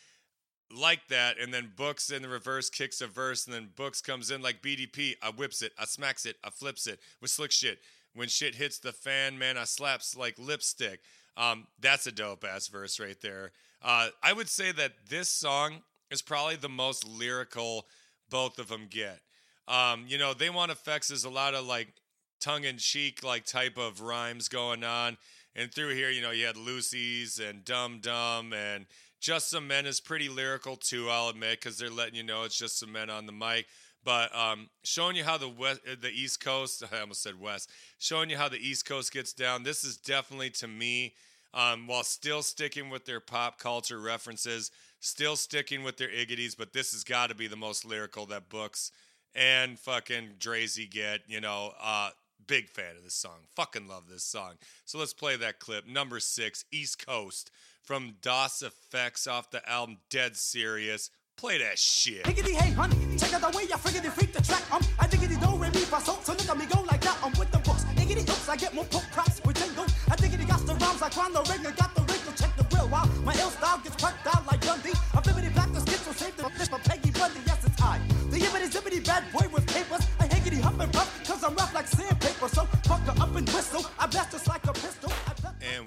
like that, and then Books in the reverse kicks a verse, and then Books comes in like BDP. I whips it, I smacks it, I flips it with slick shit. When shit hits the fan, man, I slaps like lipstick. Um, that's a dope ass verse right there. Uh, I would say that this song is probably the most lyrical both of them get. Um, you know, they want EFX. There's a lot of like tongue in cheek like type of rhymes going on. And through here, you know, you had Looseys and Dum Dum and Jussumen is pretty lyrical too, I'll admit, because they're letting you know it's just some men on the mic. But um, showing you how the west, the East Coast, <laughs> I almost said West, showing you how the East Coast gets down. This is definitely to me, um, while still sticking with their pop culture references, still sticking with their iggities, but this has got to be the most lyrical that books and fucking Drazy get. You know, uh, big fan of this song. Fucking love this song. So let's play that clip. Number six, East Coast from Das EFX off the album Dead Serious. Play that shit. Hey honey, check out the way I freak the track. Um, I diggity do so, so look at me go like that. I'm with the books, higgity oops, I get more poke props with. I diggity got the rhymes like Ronald Reagan, got the wrinkle, check the wow. My ill style gets out like Dundee. I'm black, the schizo saved the fish for Peggy Bundy. Yes, it's I, the yibbity zibbity bad boy with papers. I higgity hump and puff, cause I'm rough like sandpaper. So up and whistle.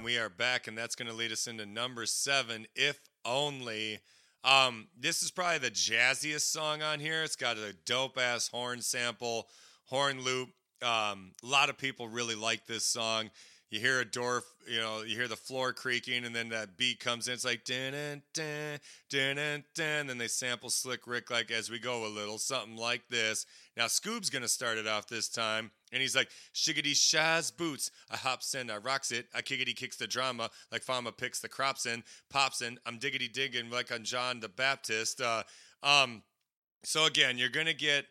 We are back, and that's going to lead us into number seven, If Only. Um, this is probably the jazziest song on here. It's got a dope ass horn sample, horn loop. Um, a lot of people really like this song. you hear a door, you know, you hear the floor creaking, and then that beat comes in. It's like dun dun dun dun. Then they sample Slick Rick like as we go a little, something like this. Now Skoob's gonna start it off this time, and he's like shiggity shaz boots. I hops in, I rocks it, I kickity kicks the drama like Farmer picks the crops in, pops in. I'm diggity digging like on John the Baptist. Uh, um, so again, you're gonna get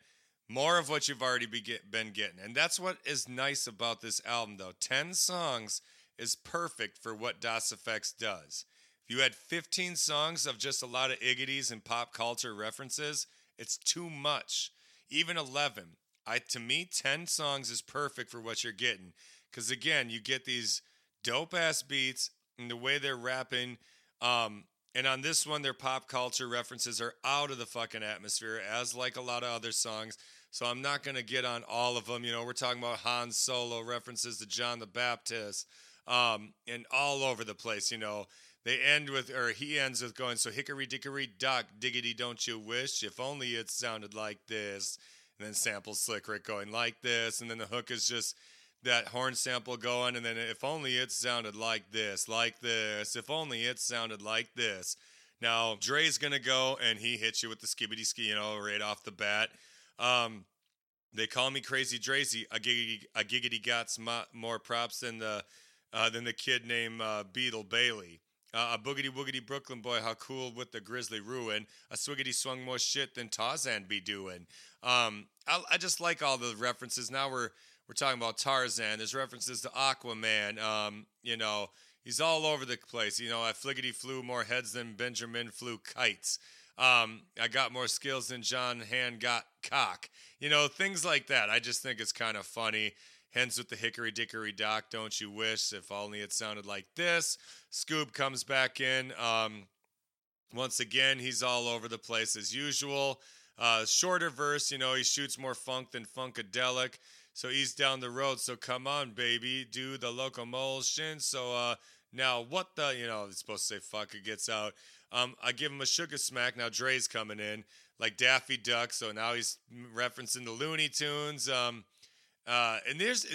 more of what you've already be get, been getting. And that's what is nice about this album, though. 10 songs is perfect for what Das EFX does. If you had 15 songs of just a lot of iggities and pop culture references, it's too much. Even 11. I to me 10 songs is perfect for what you're getting cuz again, you get these dope ass beats and the way they're rapping um and on this one their pop culture references are out of the fucking atmosphere as like a lot of other songs. So I'm not going to get on all of them. You know, we're talking about Han Solo references to John the Baptist um, and all over the place. You know, they end with, or he ends with going, so hickory dickory dock, diggity don't you wish? If only it sounded like this. And then sample Slick Rick going like this. And then the hook is just that horn sample going. And then if only it sounded like this, like this. If only it sounded like this. Now, Dre's to go and he hits you with the skibbity ski, you know, right off the bat. Um, they call me Krazy Drazy. A giggity, a giggity gots mo- more props than the uh, than the kid named uh, Beetle Bailey. Uh, a boogity woogity Brooklyn boy, how cool with the Grizzly ruin. A swiggity swung more shit than Tarzan be doing. Um, I, I just like all the references. Now we're we're talking about Tarzan. There's references to Aquaman. Um, you know, he's all over the place. You know, I fliggity flew more heads than Benjamin flew kites. Um, I got more skills than John Hand got cock. You know, things like that. I just think it's kind of funny. Hence with the hickory dickory dock, don't you wish? If only it sounded like this. Skoob comes back in. Um, once again, he's all over the place as usual. Uh, shorter verse, you know, he shoots more funk than funkadelic. So he's down the road. So come on, baby, do the locomotion. So uh, now what the, you know, it's supposed to say fuck, it gets out. Um, I give him a sugar smack. Now Dre's coming in like Daffy Duck. So now he's referencing the Looney Tunes. Um, uh, and there's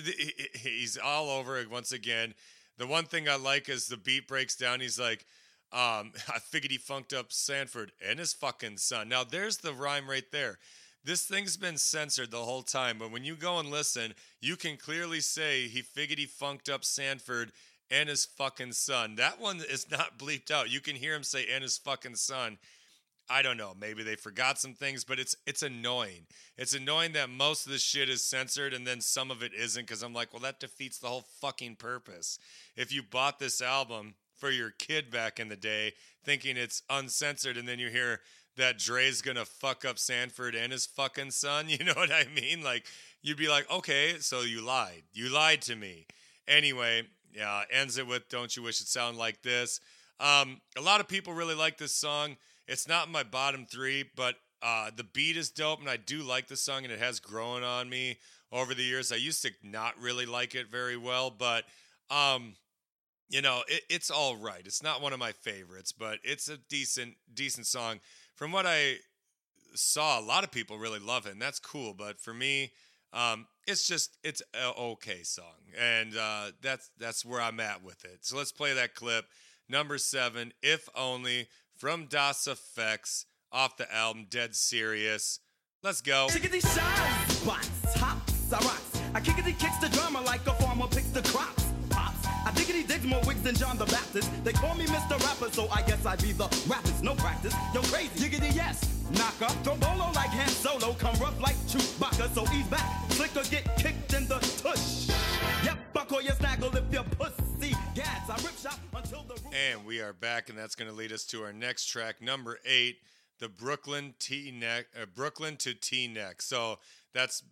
he's all over it once again. The one thing I like is the beat breaks down. He's like, um, <laughs> I figured he funked up Sanford and his fucking son. Now there's the rhyme right there. This thing's been censored the whole time, but when you go and listen, you can clearly say he figured he funked up Sanford and his fucking son. That one is not bleeped out. You can hear him say and his fucking son. I don't know. Maybe they forgot some things, but it's it's annoying. It's annoying that most of the shit is censored and then some of it isn't because I'm like, well, that defeats the whole fucking purpose. If you bought this album for your kid back in the day, thinking it's uncensored, and then you hear that Dre's gonna fuck up Sanford and his fucking son, <laughs> you know what I mean? Like, you'd be like, okay, so you lied. You lied to me. Anyway, yeah, ends it with "Don't you wish it sounded like this." Um, a lot of people really like this song. It's not my bottom three, but uh, the beat is dope, and I do like the song, and it has grown on me over the years. I used to not really like it very well, but um, you know, it, it's all right. It's not one of my favorites, but it's a decent, decent song. From what I saw, a lot of people really love it, and that's cool. But for me, um, it's just it's a okay song, and uh, that's that's where I'm at with it. So let's play that clip. Number seven, if only from Das EFX off the album Dead Serious. Let's go. Chickadee shines, hops, I rocks. I kickity kicks the drama like a farmer picks the crops. Pops, I diggity digs more wigs than John the Baptist. They call me Mr. Rapper, so I guess I be the rappers. No practice, yo crazy. Diggity yes, knocker. Throw bolo like Han Solo, come rough like Chewbacca. So ease back, slicker get kicked And we are back, and that's going to lead us to our next track, number eight, the Brooklyn Teaneck, uh, Brooklyn to Teaneck. So that's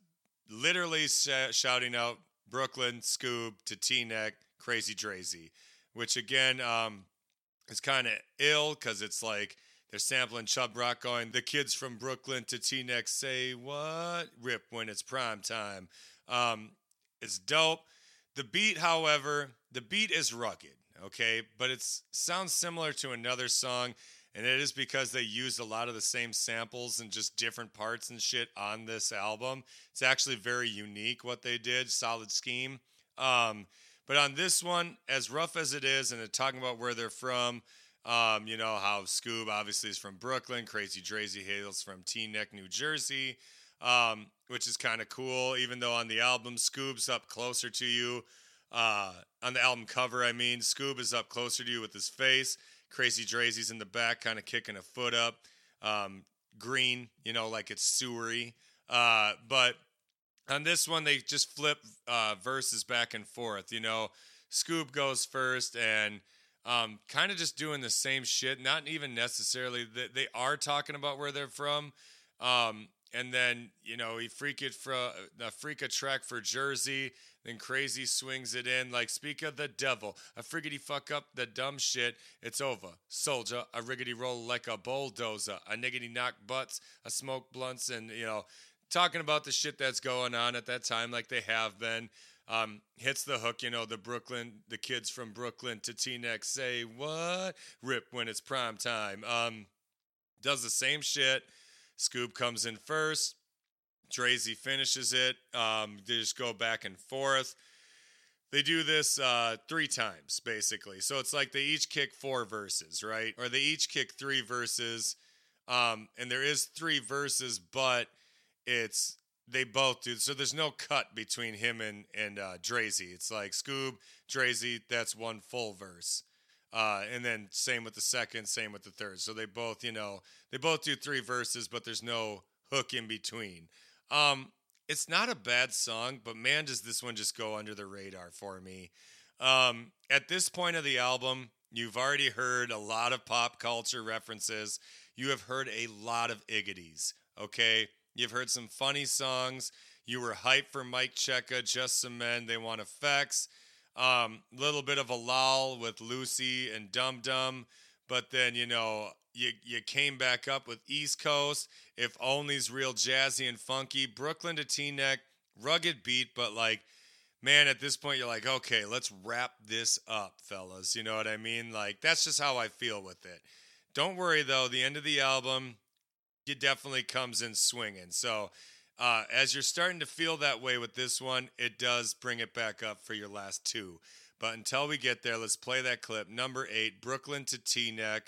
literally sh- shouting out Brooklyn Skoob to T neck, Krazy Drazy, which again um, is kind of ill because it's like they're sampling Chubb Rock going, the kids from Brooklyn to Teaneck say what? Rip when it's prime time. Um, it's dope. The beat, however, the beat is rugged, okay, but it sounds similar to another song, and it is because they used a lot of the same samples and just different parts and shit on this album. It's actually very unique what they did, solid scheme. Um, But on this one, as rough as it is, and talking about where they're from, um, you know how Skoob obviously is from Brooklyn, Krazy Drazy hails from Teaneck, Neck, New Jersey, um, which is kind of cool. Even though on the album, Skoob's up closer to you. Uh, on the album cover, I mean, Skoob is up closer to you with his face. Krazy Drazy's in the back, kind of kicking a foot up. Um, green, you know, like it's sewery. Uh, but on this one, they just flip uh, verses back and forth. You know, Skoob goes first and um, kind of just doing the same shit. Not even necessarily that they are talking about where they're from. Um, and then you know he freak it for a freak a track for Jersey. Then crazy swings it in like speak of the devil. A friggity fuck up the dumb shit. It's over. Soldier, a riggedy roll like a bulldozer. A niggity knock butts. A smoke blunts and you know talking about the shit that's going on at that time like they have been. Um, hits the hook, you know, the Brooklyn, the kids from Brooklyn to Teaneck say what? Rip when it's prime time. Um, does the same shit. Skoob comes in first. Drazy finishes it. Um, they just go back and forth. They do this uh, three times, basically. So it's like they each kick four verses, right? Or they each kick three verses. Um, and there is three verses, but it's they both do. So there's no cut between him and and uh, Drazy. It's like Skoob, Drazy. That's one full verse. Uh, and then same with the second, same with the third. So they both, you know, they both do three verses, but there's no hook in between. Um, it's not a bad song, but man, does this one just go under the radar for me. Um, at this point of the album, you've already heard a lot of pop culture references. You have heard a lot of Iggities, okay? You've heard some funny songs. You were hyped for Mic Checka, Just Some Men, They Want EFX. Um, a um, little bit of a lull with Lucy and Dum Dum, but then you know you you came back up with East Coast. If only's real jazzy and funky. Brooklyn to Teaneck, rugged beat, but like, man, at this point you're like, okay, let's wrap this up, fellas. You know what I mean? Like that's just how I feel with it. Don't worry though, the end of the album, it definitely comes in swinging. So uh, as you're starting to feel that way with this one, it does bring it back up for your last two. But until we get there, let's play that clip. Number eight, Brooklyn to Teaneck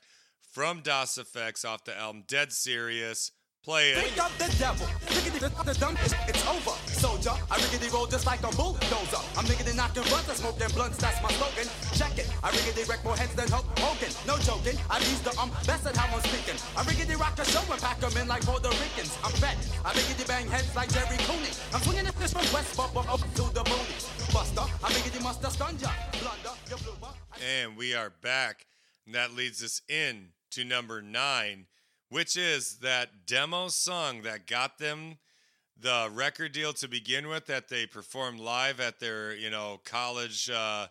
from Das EFX off the album Dead Serious. Play it. Think of the devil. Riggedy the, the dumb it's, it's over. Soldier, I riggedy roll just like a bulldozer. I'm riggedy knocking blunts, I smoking blunts, that's my slogan. Check it. I riggedy wreck more heads than Hulk Hogan. No joking. I use the um best at how I'm speaking. I riggedy rock a show and pack 'em in like Puerto Ricans. I'm fat. I riggedy bang heads like Gerry Cooney. I'm swinging this from West Bubba up to the moonies. Buster, I riggedy must have stunned ya. Blunder, you blooper. And we are back. And that leads us in to number nine, which is that demo song that got them the record deal to begin with that they performed live at their, you know, college uh,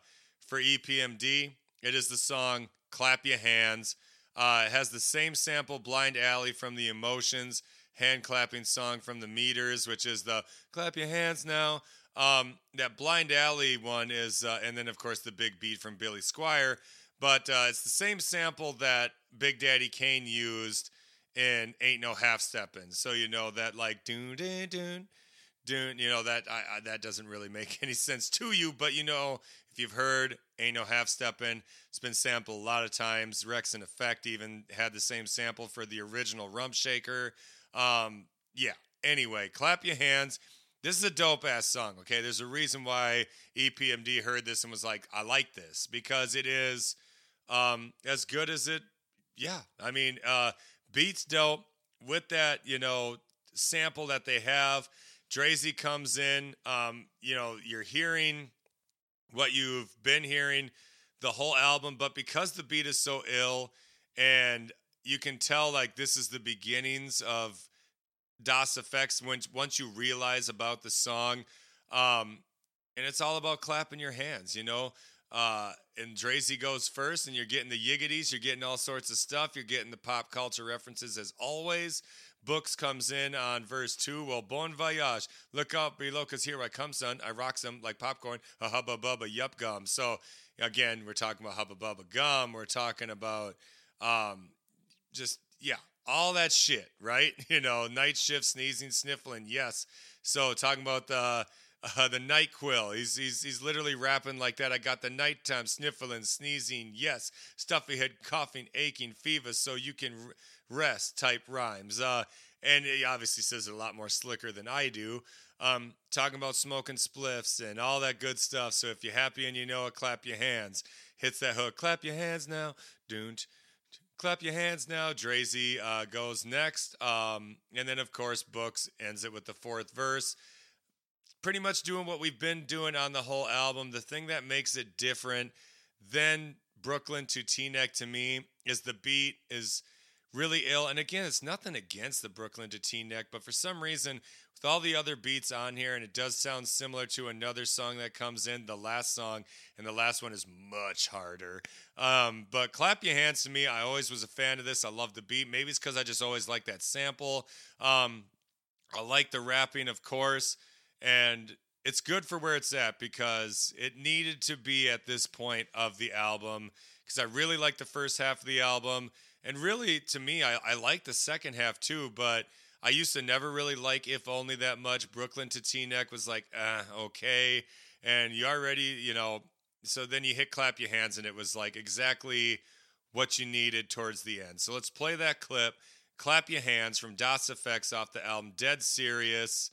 for EPMD. It is the song Clap Your Hands. Uh, it has the same sample, Blind Alley from the Emotions, hand clapping song from the Meters, which is the Clap Your Hands Now. Um, that Blind Alley one is, uh, and then of course the big beat from Billy Squier. But uh, it's the same sample that Big Daddy Kane used in Ain't No Half Steppin'. So you know that like doon doon doon doon. You know that I, I, that doesn't really make <laughs> any sense to you, but you know if you've heard Ain't No Half Steppin', it's been sampled a lot of times. Wreckx-n-Effect even had the same sample for the original Rump Shaker. Um, yeah. Anyway, clap your hands. This is a dope ass song. Okay, there's a reason why EPMD heard this and was like, "I like this" because it is um, as good as it. Yeah, I mean, uh, beats dope with that. You know, sample that they have. Drazy comes in. Um, you know, you're hearing what you've been hearing the whole album, but because the beat is so ill and you can tell like this is the beginnings of Das EFX when once you realize about the song, um, and it's all about clapping your hands, you know. Uh, and Drazy goes first, and you're getting the yiggities, you're getting all sorts of stuff, you're getting the pop culture references as always. Books comes in on verse two. Well, bon voyage. Look out below, cause here I come, son. I rocks them like popcorn. A hubba bubba yup gum. So again, we're talking about hubba bubba gum. We're talking about um, just yeah, all that shit, right? <laughs> You know, night shift, sneezing, sniffling, yes. So talking about the Uh, the NyQuil. He's, he's he's literally rapping like that. I got the nighttime sniffling, sneezing, yes, stuffy head, coughing, aching, fever, so you can rest. Type rhymes. Uh, and he obviously says it a lot more slicker than I do. Um, talking about smoking spliffs and all that good stuff. So if you're happy and you know it, clap your hands. Hits that hook. Clap your hands now. Don't. Clap your hands now. Drazy uh, goes next. Um, and then, of course, Books ends it with the fourth verse. Pretty much doing what we've been doing on the whole album. The thing that makes it different than Brooklyn to Teaneck to me is the beat is really ill. And again, it's nothing against the Brooklyn to Teaneck, but for some reason, with all the other beats on here, and it does sound similar to another song that comes in, the last song, and the last one is much harder. Um, but Clap Your Hands to me, I always was a fan of this. I love the beat. Maybe it's because I just always like that sample. Um, I like the rapping, of course, and it's good for where it's at because it needed to be at this point of the album because I really like the first half of the album. And really, to me, I, I like the second half too, but I used to never really like If Only that much. Brooklyn to Teaneck was like, uh, okay. And you already, you know, so then you hit Clap Your Hands, and it was like exactly what you needed towards the end. So let's play that clip. Clap Your Hands from Das EFX off the album Dead Serious.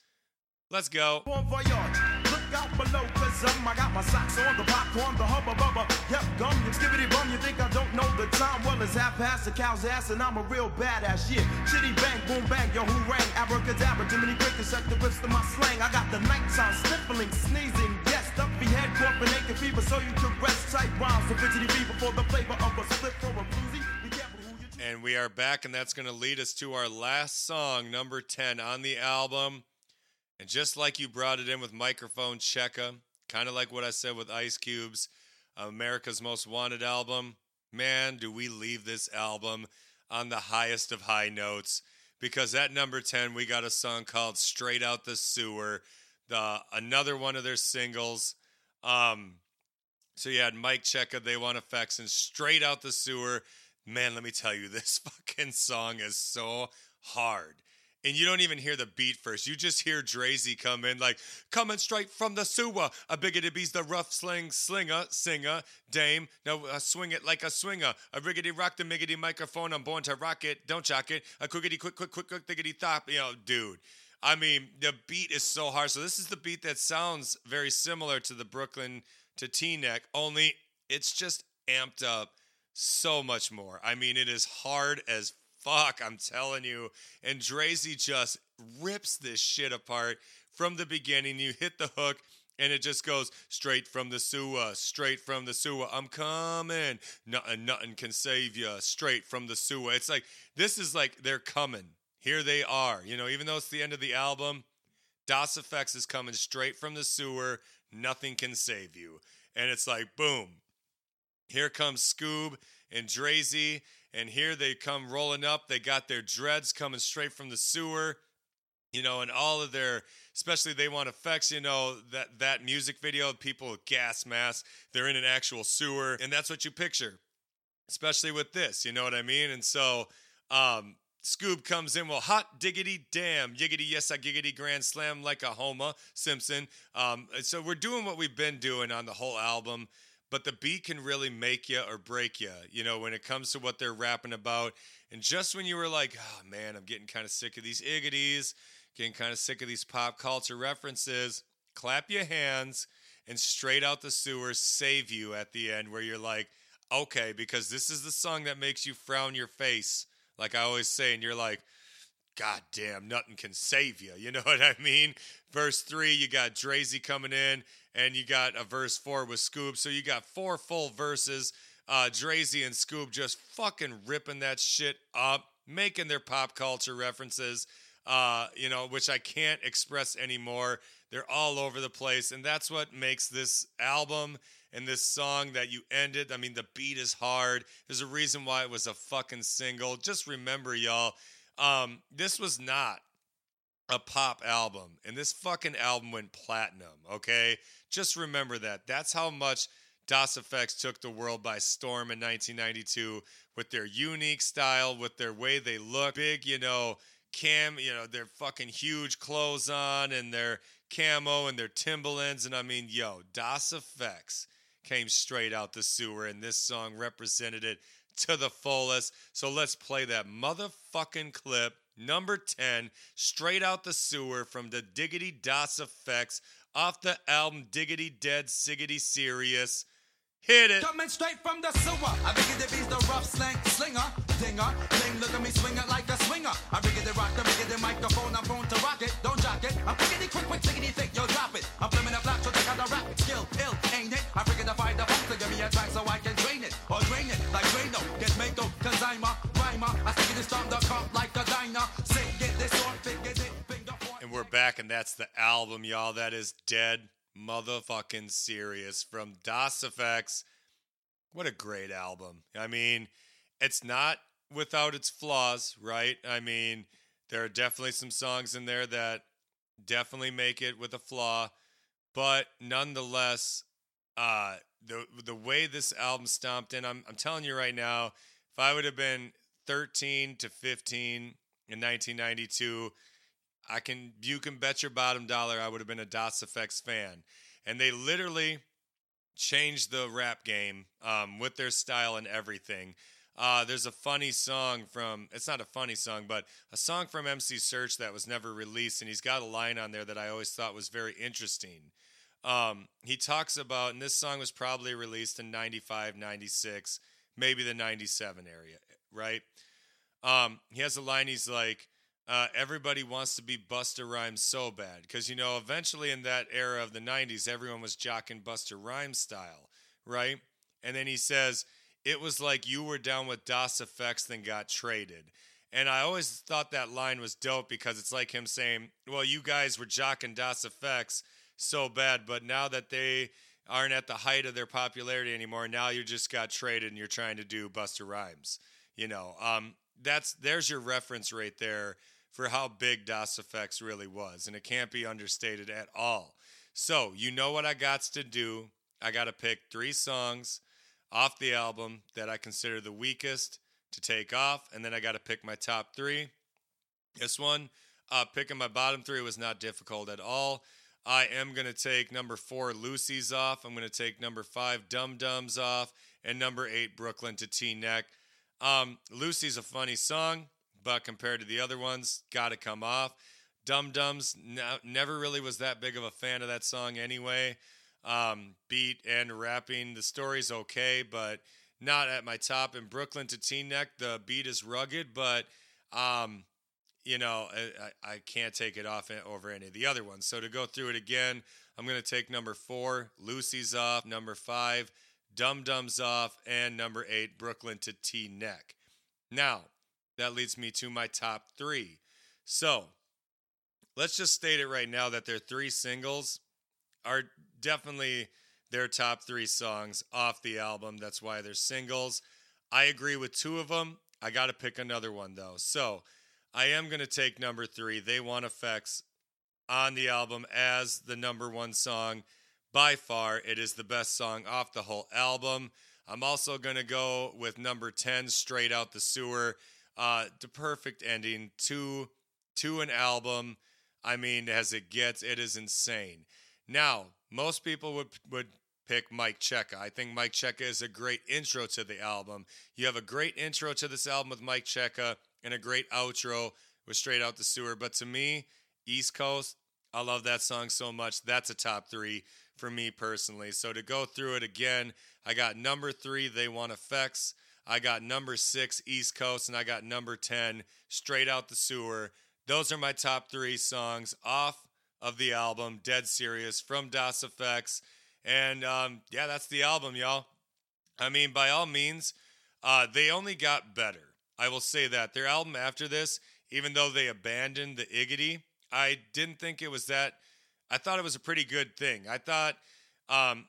Let's go. Look out below, cause um, I got my socks on, the popcorn, the hubba bubba. Yep, gum, you skibbity bum, you think I don't know the time? Well, it's half past the cow's ass, and I'm a real badass. Yeah, shitty bang, boom bang, yo, who rang? Abracadabra, Jiminy Cricket, the to my slang. I got the nighttime sniffling, sneezing, yes, stuffy head, aching fever, so you can rest tight rhymes. Fidgety fever for the flavor of a split for a floozy. Be careful who you choose. And we are back, and that's going to lead us to our last song, number 10 on the album. And just like you brought it in with Microphone Checka, kind of like what I said with Ice Cube's America's Most Wanted album, man, do we leave this album on the highest of high notes. Because at number 10, we got a song called Straight Out the Sewer, the another one of their singles. Um, so you had Mic Checka, They Want EFX, and Straight Out the Sewer. Man, let me tell you, <laughs> this fucking song is so hard. And you don't even hear the beat first. You just hear Drazy come in like, coming straight from the sewer. A biggity bee's the rough sling slinger, singer, dame. Now uh, swing it like a swinger. A riggedy rock the miggity microphone. I'm born to rock it. Don't jock it. A quickity quick, quick, quick, quick, thickety thop. You know, dude. I mean, the beat is so hard. So this is the beat that sounds very similar to the Brooklyn to Teaneck, only it's just amped up so much more. I mean, it is hard as fuck, I'm telling you. And Drazy just rips this shit apart from the beginning. You hit the hook. And it just goes straight from the sewer, straight from the sewer. I'm coming. Nothing, nothing can save you. Straight from the sewer. It's like, this is like they're coming. Here they are. You know, even though it's the end of the album, Das EFX is coming straight from the sewer. Nothing can save you. And it's like, boom. Here comes Skoob and Drazy, and here they come rolling up. They got their dreads coming straight from the sewer, you know, and all of their, especially they want EFX, you know, that that music video, people with gas masks, they're in an actual sewer, and that's what you picture, especially with this, you know what I mean? And so, um, Skoob comes in, well, hot diggity damn, yiggity yes, I giggity grand slam like a Homa Simpson. Um, so we're doing what we've been doing on the whole album but the beat can really make you or break you, you know, when it comes to what they're rapping about. And just when you were like, oh man, I'm getting kind of sick of these iggities, getting kind of sick of these pop culture references, clap your hands and straight out the sewer save you at the end where you're like, okay, because this is the song that makes you frown your face, like I always say, and you're like, God damn, nothing can save you. You know <laughs> what I mean? Verse three, you got Drazy coming in, and you got a verse four with Skoob. So you got four full verses. Uh, Drazy and Skoob just fucking ripping that shit up, making their pop culture references, uh, you know, which I can't express anymore. They're all over the place, and that's what makes this album and this song that you ended. I mean, the beat is hard. There's a reason why it was a fucking single. Just remember, y'all um, this was not a pop album, and this fucking album went platinum. Okay, just remember that. That's how much Das EFX took the world by storm in 1992 with their unique style, with their way they look, big, you know, cam, you know, their fucking huge clothes on and their camo and their Timberlands. And I mean, yo, Das EFX came straight out the sewer, and this song represented it to the fullest. So let's play that motherfucking clip, number 10, straight out the sewer from the Diggity Das EFX off the album Diggity Dead Siggity Serious. Hit it. Coming straight from the sewer. I bring it bees the rough slang slinger. Dinger. Ding, look at me swing it like a swinger. I bring it rock, I bring the microphone. I'm prone to rock it. Don't jock it. I'm it quick, quick, tickety thick. Yo, drop it. I'm flipping a flat, so check out the rap skill. Ill, ain't it? I it to fight the funk to give me a track so I can Get cause I'm a rhymer. I stick it in strong the like a diner. This figure it. And we're back, and that's the album, y'all. That is Dead Motherfucking Serious from Das EFX. What a great album. I mean, it's not without its flaws, right? I mean, there are definitely some songs in there that definitely make it with a flaw, but nonetheless, uh, the the way this album stomped in, I'm I'm telling you right now, if I would have been 13 to 15 in 1992, I can you can bet your bottom dollar I would have been a Das EFX fan. And they literally changed the rap game um, with their style and everything. Uh, there's a funny song from it's not a funny song, but a song from MC Serch that was never released, and he's got a line on there that I always thought was very interesting. Um, he talks about, and this song was probably released in 95, 96, maybe the 97 area, right? Um, he has a line, he's like, uh, everybody wants to be Busta Rhymes so bad. Because, you know, eventually in that era of the 90s, everyone was jocking Busta Rhymes style, right? And then he says, it was like you were down with Das EFX, then got traded. And I always thought that line was dope because it's like him saying, well, you guys were jocking Das EFX so bad, but now that they aren't at the height of their popularity anymore, now you just got traded and you're trying to do Busta Rhymes. You know, um, that's there's your reference right there for how big Das EFX really was, and it can't be understated at all. So you know what I got to do. I got to pick three songs off the album that I consider the weakest to take off, and then I got to pick my top three. This one, uh, picking my bottom three was not difficult at all. I am going to take number four, Looseys off. I'm going to take number five, Dum Dums off, and number eight, Brooklyn to Teaneck. Um, Lucy's a funny song, but compared to the other ones, got to come off. Dum Dums, never really was that big of a fan of that song anyway. Um, beat and rapping, the story's okay, but not at my top. In Brooklyn to Teaneck, the beat is rugged, but um, you know, I, I can't take it off eh, over any of the other ones. So to go through it again, I'm going to take number four, Looseys off, number five, Dum Dums off, and number eight, Brooklyn to Teaneck. Now, that leads me to my top three. So let's just state it right now that their three singles are definitely their top three songs off the album. That's why they're singles. I agree with two of them. I got to pick another one though. So I am going to take number three, They Want EFX, on the album as the number one song. By far, it is the best song off the whole album. I'm also going to go with number 10, Straight Out the Sewer. Uh, the perfect ending to to an album. I mean, as it gets, it is insane. Now, most people would would pick Mic Checka. I think Mic Checka is a great intro to the album. You have a great intro to this album with Mic Checka and a great outro with Straight Out the Sewer. But to me, East Coast, I love that song so much. That's a top three for me personally. So to go through it again, I got number three, They Want EFX. I got number six, East Coast, and I got number 10, Straight Out the Sewer. Those are my top three songs off of the album, Dead Serious, from Das EFX. And um, yeah, that's the album, y'all. I mean, by all means, uh, they only got better. I will say that. Their album after this, even though they abandoned the Iggity, I didn't think it was that. I thought it was a pretty good thing. I thought um,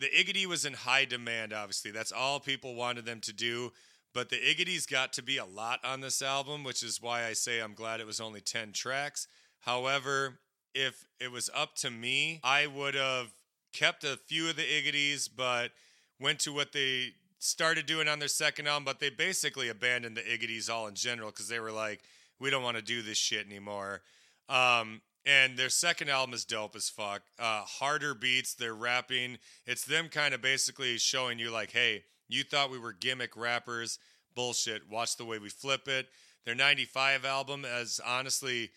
the Iggity was in high demand, obviously. That's all people wanted them to do. But the Iggity's got to be a lot on this album, which is why I say I'm glad it was only 10 tracks. However, if it was up to me, I would have kept a few of the Iggities, but went to what they started doing on their second album. But they basically abandoned the Iggities all in general because they were like, we don't want to do this shit anymore. Um, and their second album is dope as fuck. Uh, harder beats, they're rapping. It's them kind of basically showing you, like, hey, you thought we were gimmick rappers. Bullshit. Watch the way we flip it. Their 95 album is honestly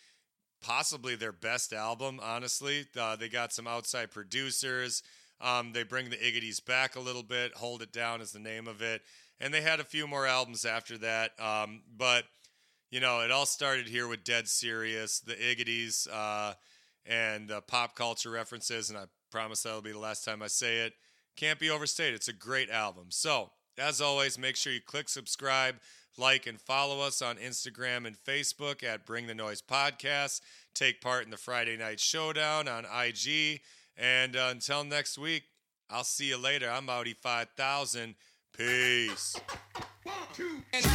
possibly their best album, honestly. Uh, they got some outside producers. Um, they bring the Iggities back a little bit. Hold It Down is the name of it. And they had a few more albums after that. Um, but, you know, it all started here with Dead Serious, the Iggities, uh, and uh, pop culture references. And I promise that'll be the last time I say it. Can't be overstated. It's a great album. So, as always, make sure you click subscribe, like, and follow us on Instagram and Facebook at Bring the Noise Podcast. Take part in the Friday Night Showdown on IG. And uh, until next week, I'll see you later. I'm Audi 5000. Peace. And